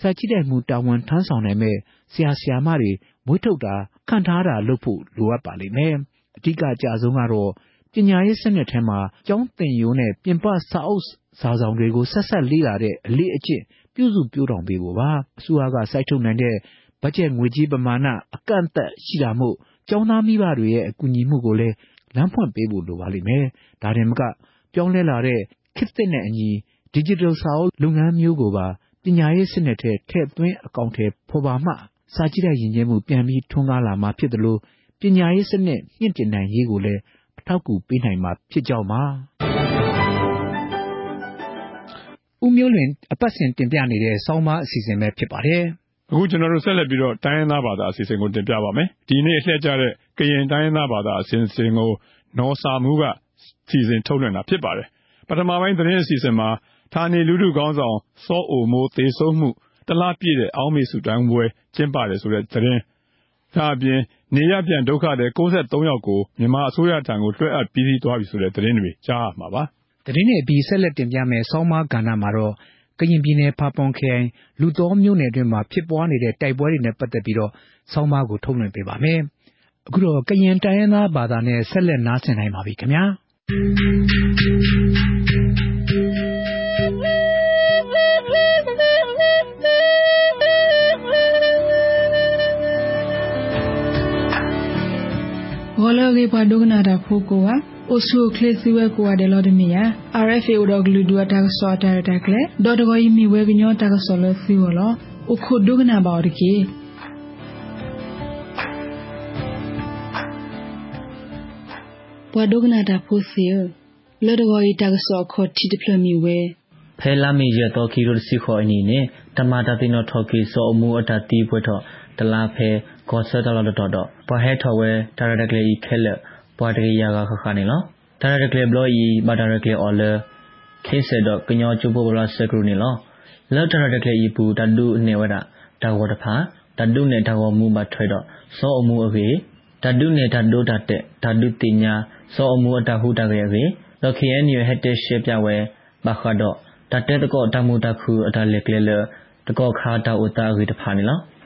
စာကြည့်တဲ့မှုတာဝန်ထမ်းဆောင်နိုင်မဲ့ဆရာဆရာမတွေ မွေးထုတ်တာ ခန့်ထားတာလုပ်ဖို့ လိုအပ်ပါလိမ့်မယ်။အဓိကအကြဆုံးကတော့ ပညာရေးစနစ်ထဲမှာ ကျောင်းသင်ရိုးနဲ့ ပြင်ပစာအုပ်စာဆောင်တွေကို ဆက်ဆက်လေ့လာတဲ့ အလေးအကျင့် ပြုစုပြောင်းထောင်ပေးဖို့ပါ။အစိုးရက စိုက်ထုတ်နိုင်တဲ့ ဘတ်ဂျက်ငွေကြေးပမာဏ အကန့်အသတ်ရှိတာမို့ ကျောင်းသားမိဘတွေရဲ့အကူအညီမှုကိုလည်း လမ်းဖွင့်ပေးဖို့လိုပါလိမ့်မယ်။ဒါတင်မက ပြောင်းလဲလာတဲ့ ခေတ်သစ်နဲ့အညီ digital စာအုပ်လုပ်ငန်းမျိုးကိုပါ ပညာရေးစနစ်ထဲ ထည့်သွင်းအကောင်အထည်ဖော်ပါမှ စာကြည့်တဲ့ယဉ်ကျေးမှု ပြန်ပြီးထွန်းကားလာမှာဖြစ်တယ်လို့ပညာရေးစနစ်မြင့်တင်နိုင်ရေးကိုလည်း အထောက်အကူပေးနိုင်မှာဖြစ်ကြောင်းပါ ဦးမျိုးလွင် အပတ်စဉ်တင်ပြနေတဲ့ ဆောင်းပါးအစီအစဉ်ပဲဖြစ်ပါတယ် အခုကျွန်တော်တို့ဆက်လက်ပြီးတော့ တိုင်းရင်းသားဘာသာအစီအစဉ်ကို တင်ပြပါမယ်။ဒီနေ့အလှည့်ကျတဲ့ ကရင်တိုင်းရင်းသားဘာသာအစီအစဉ်ကို နော်စာမှုကစီစဉ်ထုတ်လွှင့်တာဖြစ်ပါတယ်။ပထမပိုင်းသတင်းအစီအစဉ်မှာ ဌာနေလူထုခေါင်းဆောင် စောအိုမိုးသေဆုံးမှု တလားပြည့်တဲ့အောင်းမေစုတန်းပွဲကျင်းပတယ်ဆိုတဲ့သတင်းဒါအပြင်နေရပြန်ဒုက္ခတဲ့63ယောက်ကိုမြန်မာအစိုးရထံကိုလွှဲအပ်ပြီးစီးသွားပြီဆိုတဲ့သတင်းတွေကြားရမှာပါ။သတင်းတွေပြီးဆက်လက်တင်ပြမယ်ဆောင်းပါးကဏ္ဍမှာတော့ကရင်ပြည်နယ်ဖာပွန်ခရိုင်လူတော်မြို့နယ်အတွင်းမှာဖြစ်ပွားနေတဲ့တိုက်ပွဲတွေနဲ့ပတ်သက်ပြီးတော့ဆောင်းပါးကိုထုတ်လွှင့်ပေးပါမယ်။အခုတော့ကရင်တိုင်းရင်းသားဘာသာနဲ့ဆက်လက်နားဆင်နိုင်ပါပြီခင်ဗျာ။ လကေဘဒုကနာတာဖိုကိုဟာအိုဆူခလစ်စီဝဲကိုအဒလော်ဒမီယာ RFA ဥဒဂလူဒူအတာဆောတာတာကလေဒေါ်တကိုယီမီဝဲကညောတာကဆောလစီဝလောအခုဒုကနာဘော်ဒီကေဘွာဒုကနာတာဖိုစီလော်ဒကိုယီတာကဆောခေါ်တီဒပလမီဝဲဖဲလာမီရတော့ခီရိုစီခေါ်အနီနဲ့တမတာတင်တော့ထော်ကီစောအမှုအတာတီပွဲတော့တလားဖဲ ကောဆတ်တော်တော်တော့ဘဟဲထော်ဝဲတာရတကလေးခဲလက်ပွားတကရကခခနေလောတာရကလေဘလော့ဤဘာတာရကလေအော်လခေဆေတော့ကညောချူပိုဘလာစကရူနေလောလောတာရကလေဤပူတတုနေဝဒတာဝတဖာတတုနေတာဝမူမထွဲတော့စောအမှုအကေတတုနေတတုတတဲ့တတုတင်ညာစောအမှုအတဟုတကရကေလောခေယနီဟက်တရှေပြဝဲဘခတော့တတဲ့တကောတမှုတခုအတလက်ကလေတကောခါတာဥတာရီတဖာနေလော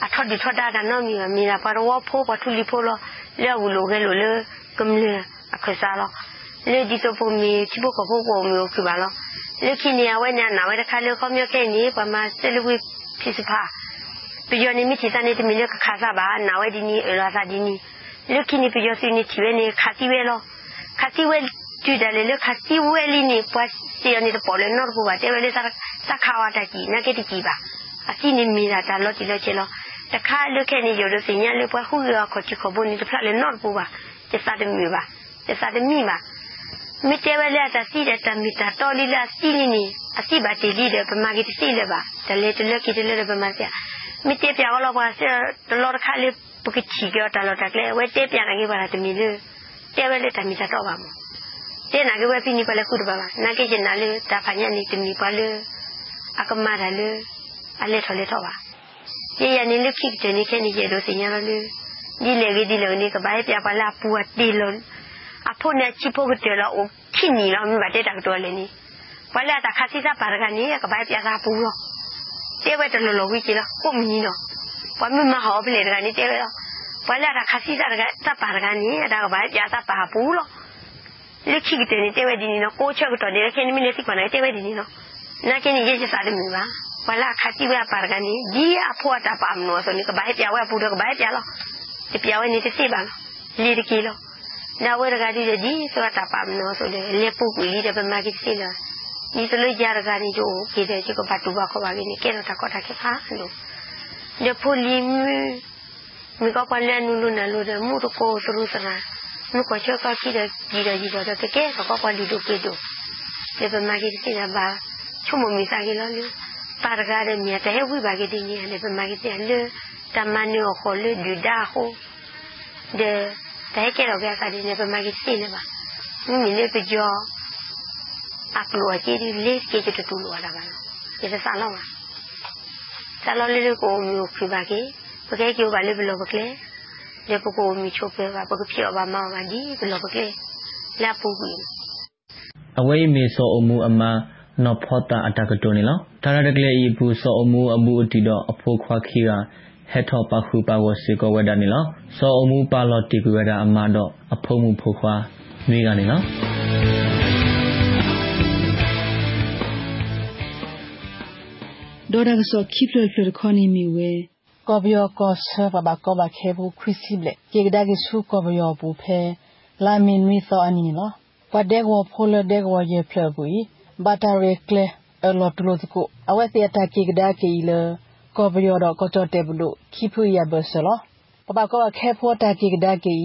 de le ji po ko po ata tu ba ko ba ri khom yo le pi jo si pi do i pu he tho ma ma na bra te ba le sa ko bo ro kle we ri pi tu lo ra ba pi te pi le ki ki te ne kha ki yo wa yo wa ni de mi pa le a tho di tho da da no mi mi na pa ro wa pho pa tu li pho lo le wu lo ge lo le kum le a kha sa lo လေဒီတော့ပုံမီချိဘကဖို့ကိုမျိုးပြပါလားလေခိနီယဝဲညာနာဝဲတခါလေခေါမျိုးခဲနေပမာစလဝိဖြစ်စဖာပြယောနေမိချစနေတမီလေခါစားပါနာဝဲဒီနီအလာစာဒီနီလေခိနီပြယောစီနီချဝဲနေခါစီဝဲလောခါစီဝဲကျွတယ်လေခါစီဝဲလီနေပွားစီယနေတပေါ်လေနော်ဘူပါတဲဝဲလေစားစခါဝတာကြီးနကတိကြီးပါအစီနေမီလာတာလောတိလောချေလော တခါလုခဲနေရလို့စညာလေပွားဟူရခေါ်ချခဘုန်နေတဖက်လေနော်ဘူပါကျစားတယ်မီပါကျစားတယ်မီပါမတဲဝဲလာတာစီတဲ့တမီတာတော်လီလာစီနီနီအစီပါတီလီတဲ့ပမာကီစီလေပါတလေတလေကီတလေပမာစရာမတဲပြောင်းတော့ပါစတလောခါလေးပကချီကြောတလောတကလေဝဲတဲပြန်နေပါလားတမီလေတဲဝဲလေတမီတာတော့ပါမတဲနာကဝဲဖီနီပါလေခုတပါပါနာကေချင်နာလေတာဖာညနေတမီပါလေအကမာရလေအလေထော်လေတော့ပါ ရေရနေလိခိတနေခဲနေရတော့စညာလေဒီလေဒီလေနေကဘာပြပါလားပူတ်တီလုံးအဖို့နဲ့ချိဖို့ကတလောခိနီလောမြတ်တဲ့တော်လည်းနီဝလာတာခါစီစာပါရကနေကပိုင်ပြသာပူရောတဲဝဲတလောလောဝီချီလောကိုမင်းနော်ဘာမှမဟောပလေတကနေတဲဝဲလောဝလာတာခါစီစာကစပါရကနေဒါကပိုင်ပြသာပါပူလောလက်ချိကတဲ့တဲဝဲဒီနီနော်ကိုချက်တော့နေခင်မင်းလေးစိကနိုင်တဲဝဲဒီနီ နော်နာကင်းရေးချစားတယ်မြပါဝလာခါစီဝဲပါရကနေဒီအဖို့တာပါမနော်ဆိုနေကပိုင်ပြဝဲပူတော့ကပိုင်ပြလောဒီပြဝဲနေတစီပါလောလီတကီလောနာဝရကတိဒီဆိုတာပါမလို့ဆိုလေလေပုကူလီတဲ့ပမာကိစီလားဒီစလို့ကြရကတိကျိုးကိတဲ့ချိကပတ်တူပါခေါ်ပါကိနေကဲတော့တကောတာခေဖာလို့လေပူလီမီမီကပလဲနူလူနလူတဲ့မူတကိုသရု စရာမကိုချောကကိတဲ့ကြီးတဲ့ကြီးတော့တကဲကပလီတို့ကိတို့လေပမာကိစီလားပါချုံမမီစားကိလားလေပါရကားတဲ့မြတ်တဲ့ဝိပါကိတိနေလေပမာကိစီလေတမန်ယောခေါ်လေဒူဒါဟိုတဲ့တဲကဲတော့ပြစာဒီနေပမကြီးစီနေပါမိလေပကြောအကလောကြီးဒီလေးကေချတူလိုလာပါဒီစစားလုံးစားလုံးလေးကိုမျိုးပြပါကေပကဲကျိုးပါလေဘလောပကလေလေပကိုမီချိုပဲပါပကပြောပါမောင်းပါဒီဘလောပကလေလာပူကူအဝိမေစောအမှုအမ နော်ဖောတာအတကတိုနေလောဒါရတကလေဤဘူးစောအမှုအမှုအတီတော့အဖို့ခွာခီကဟက်ထောပါခုပါဝစီကဝဒနီလောစောအမှုပါလောတီကဝဒအမတော့အဖုံမှုဖို့ခွာမိကနေလောဒေါ်ဒါကစောခိပလဖလခေါနီမီဝဲကောဘယောကောဆပဘကောဘခေဘူးခရစ်စီဘလက်ကေကဒါကေဆူကောဘယောဘူးဖဲလာမင်ဝီသောအနီနော်ပဒဲဝဖိုလဒဲဝယေဖလဘူး ဘာတာရေကလေအလောတူလို့ကိုအဝက်စီအတာကေကဒါကေလကောဘယောတော့ကောချတေဘလို့ခိဖူရဘဆလောပပကောခဲဖို့တာကေကဒါကေ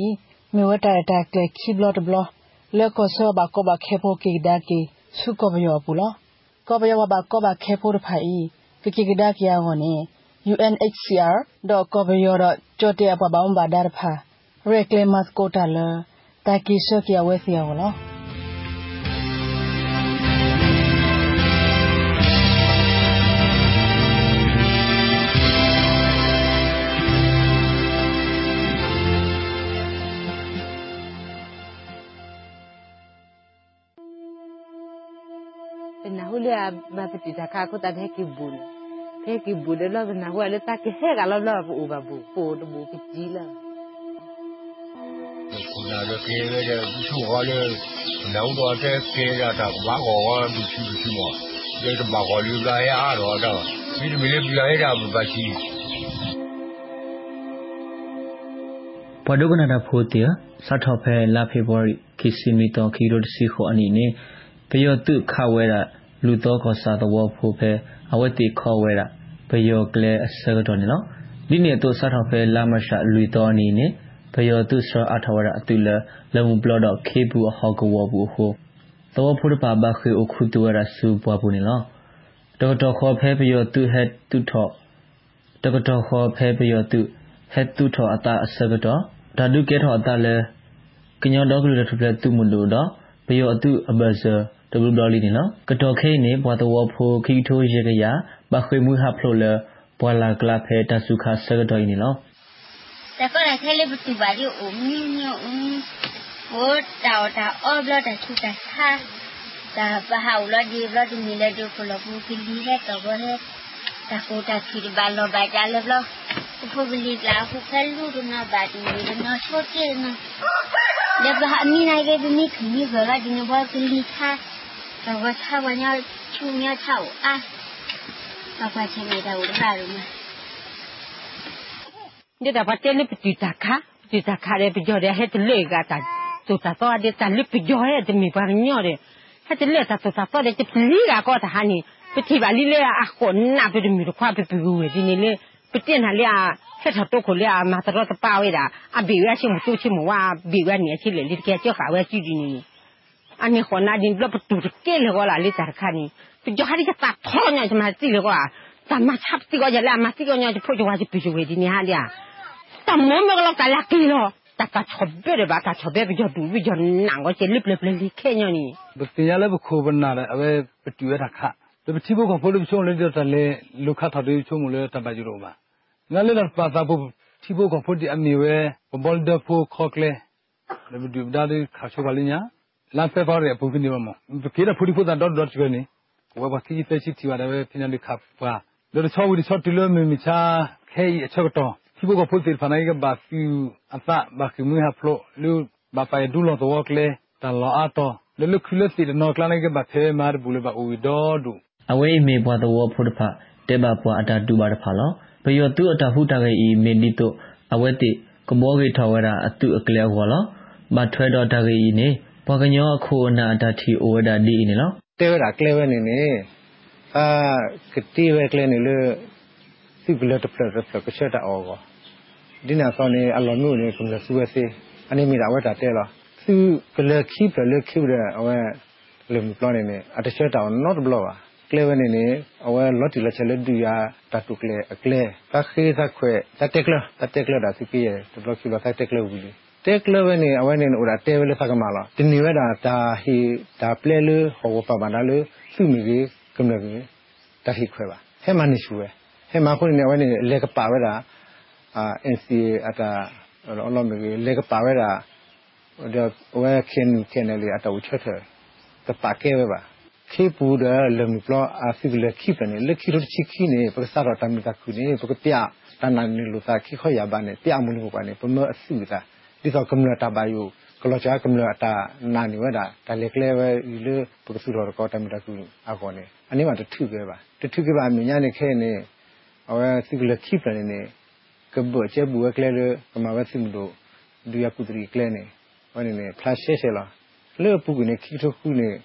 မေဝတာတာကလေခိဘလတ်ဘလလေကောဆဘကောဘခဲဖို့ကေကဒါကေဆုကောဘယောဘူးလောကောဘယောဘကောဘခဲဖို့တဖိုင်ကေကေကဒါကေယောနေ UNHCR တော့ကောဘယောတော့ကြောတဲ့ပပောင်းပါဒါဖာရက်လေမတ်ကိုတာလတာကီရှော့ကရဝဲစီယောနော် bapeti zaka ko ta heki bun heki bun lo na wa le ta ke he ga lo lo bu ba bu po do bu ki ji la ko na lo ke le ya bu chu wa le na u do te ke ya ta ba go wa bu chu bu chu mo le ta ba go lu la ya ro da mi mi le bu la ya bu ba chi ပဒုကနာတာဖိုတေစတ်ထော်ဖဲလာဖေဖော်ဝါရီခီစီမီတောခီရိုတစီခိုအနီနေပယောတုခဝဲတာ လူတော့ကစားတော့ဖိုဖဲအဝတိခေါ်ဝဲတာဘယောကလေအစကတော့နော်ဒီနေ့တော့စားထောက်ဖဲလာမရှာလူတော်အနေနဲ့ဘယောသူစအထဝရအတူလလုံဘလတော့ခေဘူးအဟောကဝဘူးဟုတော့ဖုရပါဘခေအခုတူရဆူပွားဘူးနော်တော်တော်ခေါ်ဖဲဘယောသူဟက်သူထော့တော်တော်ခေါ်ဖဲဘယောသူဟက်သူထော့အတာအစကတော့ဒါဒုကေထော့အတာလဲကညောတော့ကလူထပ်လက်သူမလို့တော့ဘယောအတူအဘဇာ တဘလူဒေါ်လီနော်ကတော်ခဲနေဘွာတော်ဖိုခီထိုးရေကရဘခွေမှုဟဖလို့လဘွာလာကလာဖဲတဆုခဆကတော်နေနော်တကောရခဲလေးပတူပါရီအိုမီညိုဟိုတာတာအော်ဘလတာချူတာခါတာဘဟာဝလာဒီဘလဒီမီလေဒိုဖလပူကီလီဟဲတော့ဘဟဲတာကိုတာချီဘာလောဘာကြလေဘလဖူဘလီလာဖူဖဲလူဒနာဘာဒီမီနော်ချိုတေနော် นี่ดาบเจนี่ปฏิตาค่ะปฏิตาค่ะเรปยอเรเฮตเลกาตาตุตาตอเดตาลิปยอเฮตมีบางยอเรเฮตเลตาตุตาตอเดตลีกาก็ตาหานี่ปฏิบาลีเลอะคนน่ะไปดูมีควาไปปูเวดินี่เลပတင်ဟာလေဆက်ထတော့ကိုလေမတော်တော့ပါဝဲတာအဘိဝဲရှိမသူရှိမဝဘိဝဲနေရှိလေဒီကဲကြောက်ခါဝဲကြည့်ဒီနေ ani khona din lo tu ke le gola le tar khani tu jo hari ta thonya ma ti le gola ta ma chap ti go ja la ma ti go nya pho jo wa ji pi jo we di ni ha lia ta mo me lo ta la ki lo ta ka chobe re ba ka chobe bi jo du bi jo na go che lip lip li ke nya ni ဘတင်ရလဲဘခိုးဘနာလဲအဝဲပတူရတာခတပတိဘကဖိုလချုံလဲကြတလဲလူခတ်ထတွေချုံမလဲတပါကြရောပါငါလဲလာပါတာဘတိဘကဖိုဒီအမီဝဲဘောလ်ဒဖိုခေါကလေလေဘဒူဒါ ဒီခါချိုပါလိညာလမ်းဖဲပါရပူကနေမမကေရဖူဒီဖူတာ dot dot ကနေဝဘစီဖဲချီတီဝါတယ်ဖိနန်ဒီခပ်ပါလောချောဝီချောတီလိုမီမီချာခဲအချက်တော့ဒီဘကဖူတီဖနိုင်ကဘာဖီအသဘာကမီဟာဖလိုလူဘာပိုင်ဒူလောတော့ကလေတလောအတော့လလခလစီဒနော်ကလနိုင်ကဘာဖဲမာဘူလဘအူဒေါ်ဒူအဝေးမေဘွားတော်ဖုဒဖတေဘပွားအတာတူပါတဖာလောဘယောသူအတာဟုတာကေဤမေနီတိုအဝဲတိကမောကေထဝရအတုအကလေဟောလောမထွဲတော်တာကေဤနေ ဘကညောခိုနာတတိဩဝဒဒီနေလောတဲဝရကလေဝနေနေအာကတိဝကလေနေလေစိဘလတပလရဖကချက်တာအောကောဒီနာစောနေအလောနုနေကုလဆူဝစေအနေမီတာဝတာတဲလောသူကလခိပလခိရအဝဲလေမပလနေနေအတချက်တာ not blow ပါကလေဝနေနေအဝဲလော်တီလက်ချက်လက်ဒူယာတတုကလေအကလေတခေသခွဲတတက်ကလတတက်ကလဒါစီကီရတဘလခိဘတတက်ကလဝီ တက်ကလဝနေအဝနေဥရာတဲဝလစကမလာဒီနေဝဒါတာဟီဒါပလဲလဟောပပနာလစုမီကြီးကမ္လကြီးတဟိခွဲပါဟဲမနိရှူဝဲဟဲမခုနေဝနေလေကပါဝဲတာအာ NCA အတာအလောမကြီးလေကပါဝဲတာဒါဝဲခင်ခင်လေအတာဝချက်တပါကဲဝဲပါခေပူဒလမပလအာစီလခိပနေလခိရချိခိနေပကစားရတမတခုနေပကပြတနန်နေလူသာခိခွရပါနေပြမှုလို့ပါနေပမအစုတာ ဒီတော့ကမ္လတာဘာယုကလောချာကမ္လတာနာနိဝဒဒါလေကလေဝဲဤလေပုကစုတော်ကောတမတကူအကောနေအနည်းမှာတထုပဲပါတထုကပါမြညာနေခဲနေအဝဲစိကလခိပနေနေ bo che bu kle le kama wa sim do du ya kutri kle ne wa ne ne flash she she la le pu ku ne ki to ku ne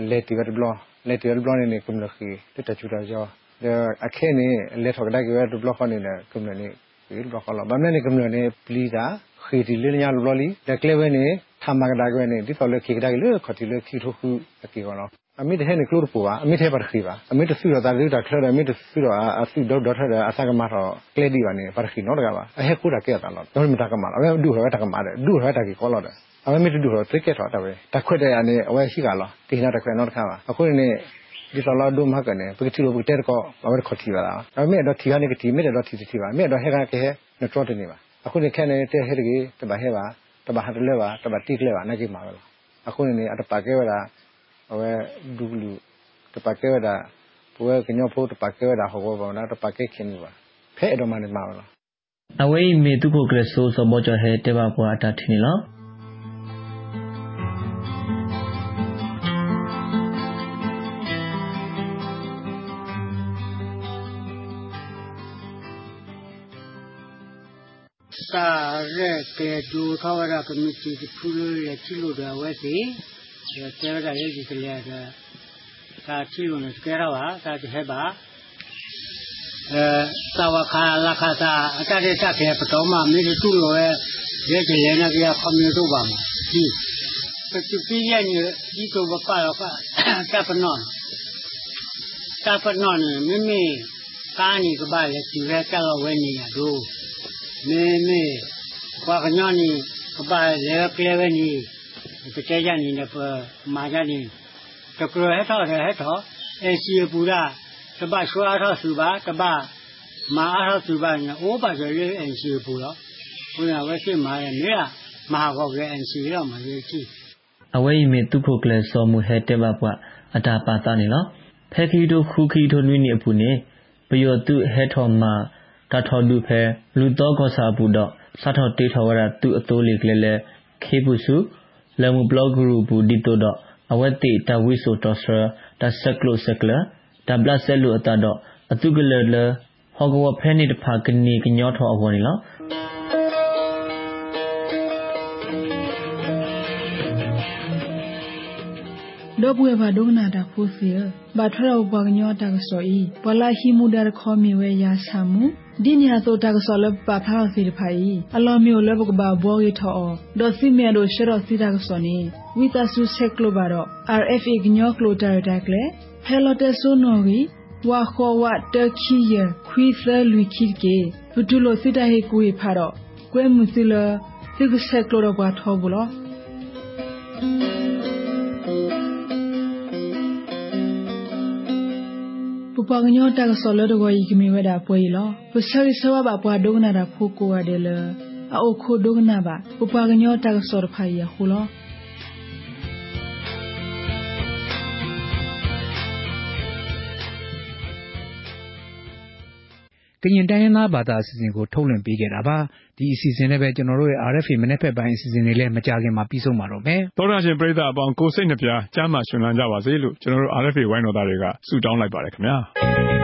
le ti wa blo le ti wa blo ne ne kum la khi te ta chu da jo de akhe ne le thok da ki wa blo kho ne ne kum ne ne ki blo kho la ba ne ne kum ne ne pli da khi ti le nya lo li le kle we ne ทำมากระดาษก็เนี่ยที่ตอนเลือกขี้กระดาษเลือกขอที่เลือกขี้ทุกข์ตะกี้ก่อนเนาะအမိတဲ့ဟဲ့နေကလို့ပူပါအမိတဲ့ပါခီပါအမိတဲ့ဆူရတာလူတာခရအမိတဲ့ဆူရအဆူဒေါဒေါထရအစကမတော့ကလေဒီပါနေပါခီနော်တကပါအဟဲကူတာကဲတာတော့တော့မတကမှာအမေဒူဟဲတကမှာတဲ့ဒူဟဲတကီကောလို့တဲ့အမေမိဒူဟဲတိကက်တော့တပဲတခွတ်တဲ့အနေအဝဲရှိကလားဒီနာတခွဲနော်တခါပါအခုနေဒီတော်လာဒုမကနေပကတိလိုပတဲကောအဝဲခေါ်တီပါလားအမေတော့ခီကနေကတိမေတော့တီတီပါအမေတော့ဟဲကကဲနော်တော့တယ်နေပါ အခုနေခဲနေတဲ့ဟဲတကြီးတပါဟဲပါတပါဟတ်လဲပါတပါတိကလဲပါနေကြီးမှာပဲအခုနေအတပါကဲဝတာအဝဲဒူလူတပါကဲဝတာပွဲကညောဖို့တပါကဲဝတာဟောဘောနာတပါကဲခင်ပါဖဲ့တော့မှနေမှာလားအဝေးမေတုကိုကရဆိုစဘောချဟဲတေဘပွားအတာထင်းနီလော စာရက်ကေဒူခဝရကမတီဒီဖူရချီလိုဒါဝဲစီကျေရတာရေးကြည့်လေတာသာချီလိုနဲ့ကြရပါသာချဟဲပါအဲသာဝခါလခသာအတရတကေပတော်မမေတူလိုရဲ့ရဲချေရဲနာပြခမျိုးတို့ပါမဒီပတိပိယညဒီကိုဘပါတော့ကတပ်ပနောတပ်ပနောမိမိကားနီကပါလေဒီရဲကလောဝဲနေရတို့မေမေကွာကညနီကပါလေကလေဝနီကတဲ့ ကြနီနပမာကြနီတကရဟထောဟဲထောအစီပူရာတပရွှာထောစုပါတပမာထောစုပါညအိုးပါဆိုရေအစီပူတော့ဘုရားဝဲရှိမာရဲ့နေရမဟာကောရဲ့အစီတော့မရေကြည့်အဝဲမေတုဖို့ကလစောမှုဟဲတေဘပွားအတာပါတာနေလောဖဲခီတို့ခုခီတို့နွိနေအပူနေပယောတုဟဲထောမှာ တထောဒုဖဲလူတော့ကောစာဘူးတော့စထောတေထောဝရသူအတိုးလေးကလေးလဲခေပုစုလမှုဘလော့ဂရုဘူးဒီတိုတော့အဝက်တိတဝိဆိုတော့ဆာတဆက်ကလိုဆက်ကလာတဘလဆဲလူအတတော့အတုကလလဟောကဝဖဲနေတဖာကနေကညောထောအပေါ်နေလောဒေါပွေဘာဒုကနာတာဖိုစီဘာထရောဘညောတာကဆိုဤပလာဟီမူဒါခေါမီဝဲယာဆာမူ ဒီညာသောတာကဆိုလပဖာစီတဖိုင်အလောမျိုးလဘကဘာဘောရီထောဒေါ်စီမဲတို့ရှရောစီတာကဆိုနေဝီတာဆူဆက်ကလိုဘာတော့ RFA ကညောကလိုတာတာကလေဟဲလိုတက်ဆိုနော်ရီဝါခေါ်ဝတခီယခွီသလူခိကေဘဒူလိုစီတာဟေကူဖာတော့ကွဲမှုစီလစီကဆက်ကလိုတော့ဘာထောဘူးလော ပပကညောတာကဆော်လဒကိုယီကမီဝဒါပွေလောပစရိဆဝဘပွားဒုကနာတာဖိုကိုရတဲ့လအိုခိုဒု ကနာပါပပကညောတာကဆော်ရဖိုင်ယခူလောကရင်တိုင်းရင်းသားဘာသာအစီအစဉ်ကို ထုတ်လွှင့်ပေးခဲ့တာပါ ဒီအစီအစဉ်နဲ့ပဲ ကျွန်တော်တို့ရဲ့ RFA မနေ့ဖက်ပိုင်းအစီအစဉ်တွေလည်း မကြခင်မှာ ပြီးဆုံးပါတော့မယ် သောရရှင်ပရိသတ်အပေါင်း ကိုစိတ်နှပြကြားမှရှင်လန်းကြပါစေလို့ ကျွန်တော်တို့ RFA ဝိုင်းတော်သားတွေက ဆုတောင်းလိုက်ပါတယ်ခင်ဗျာ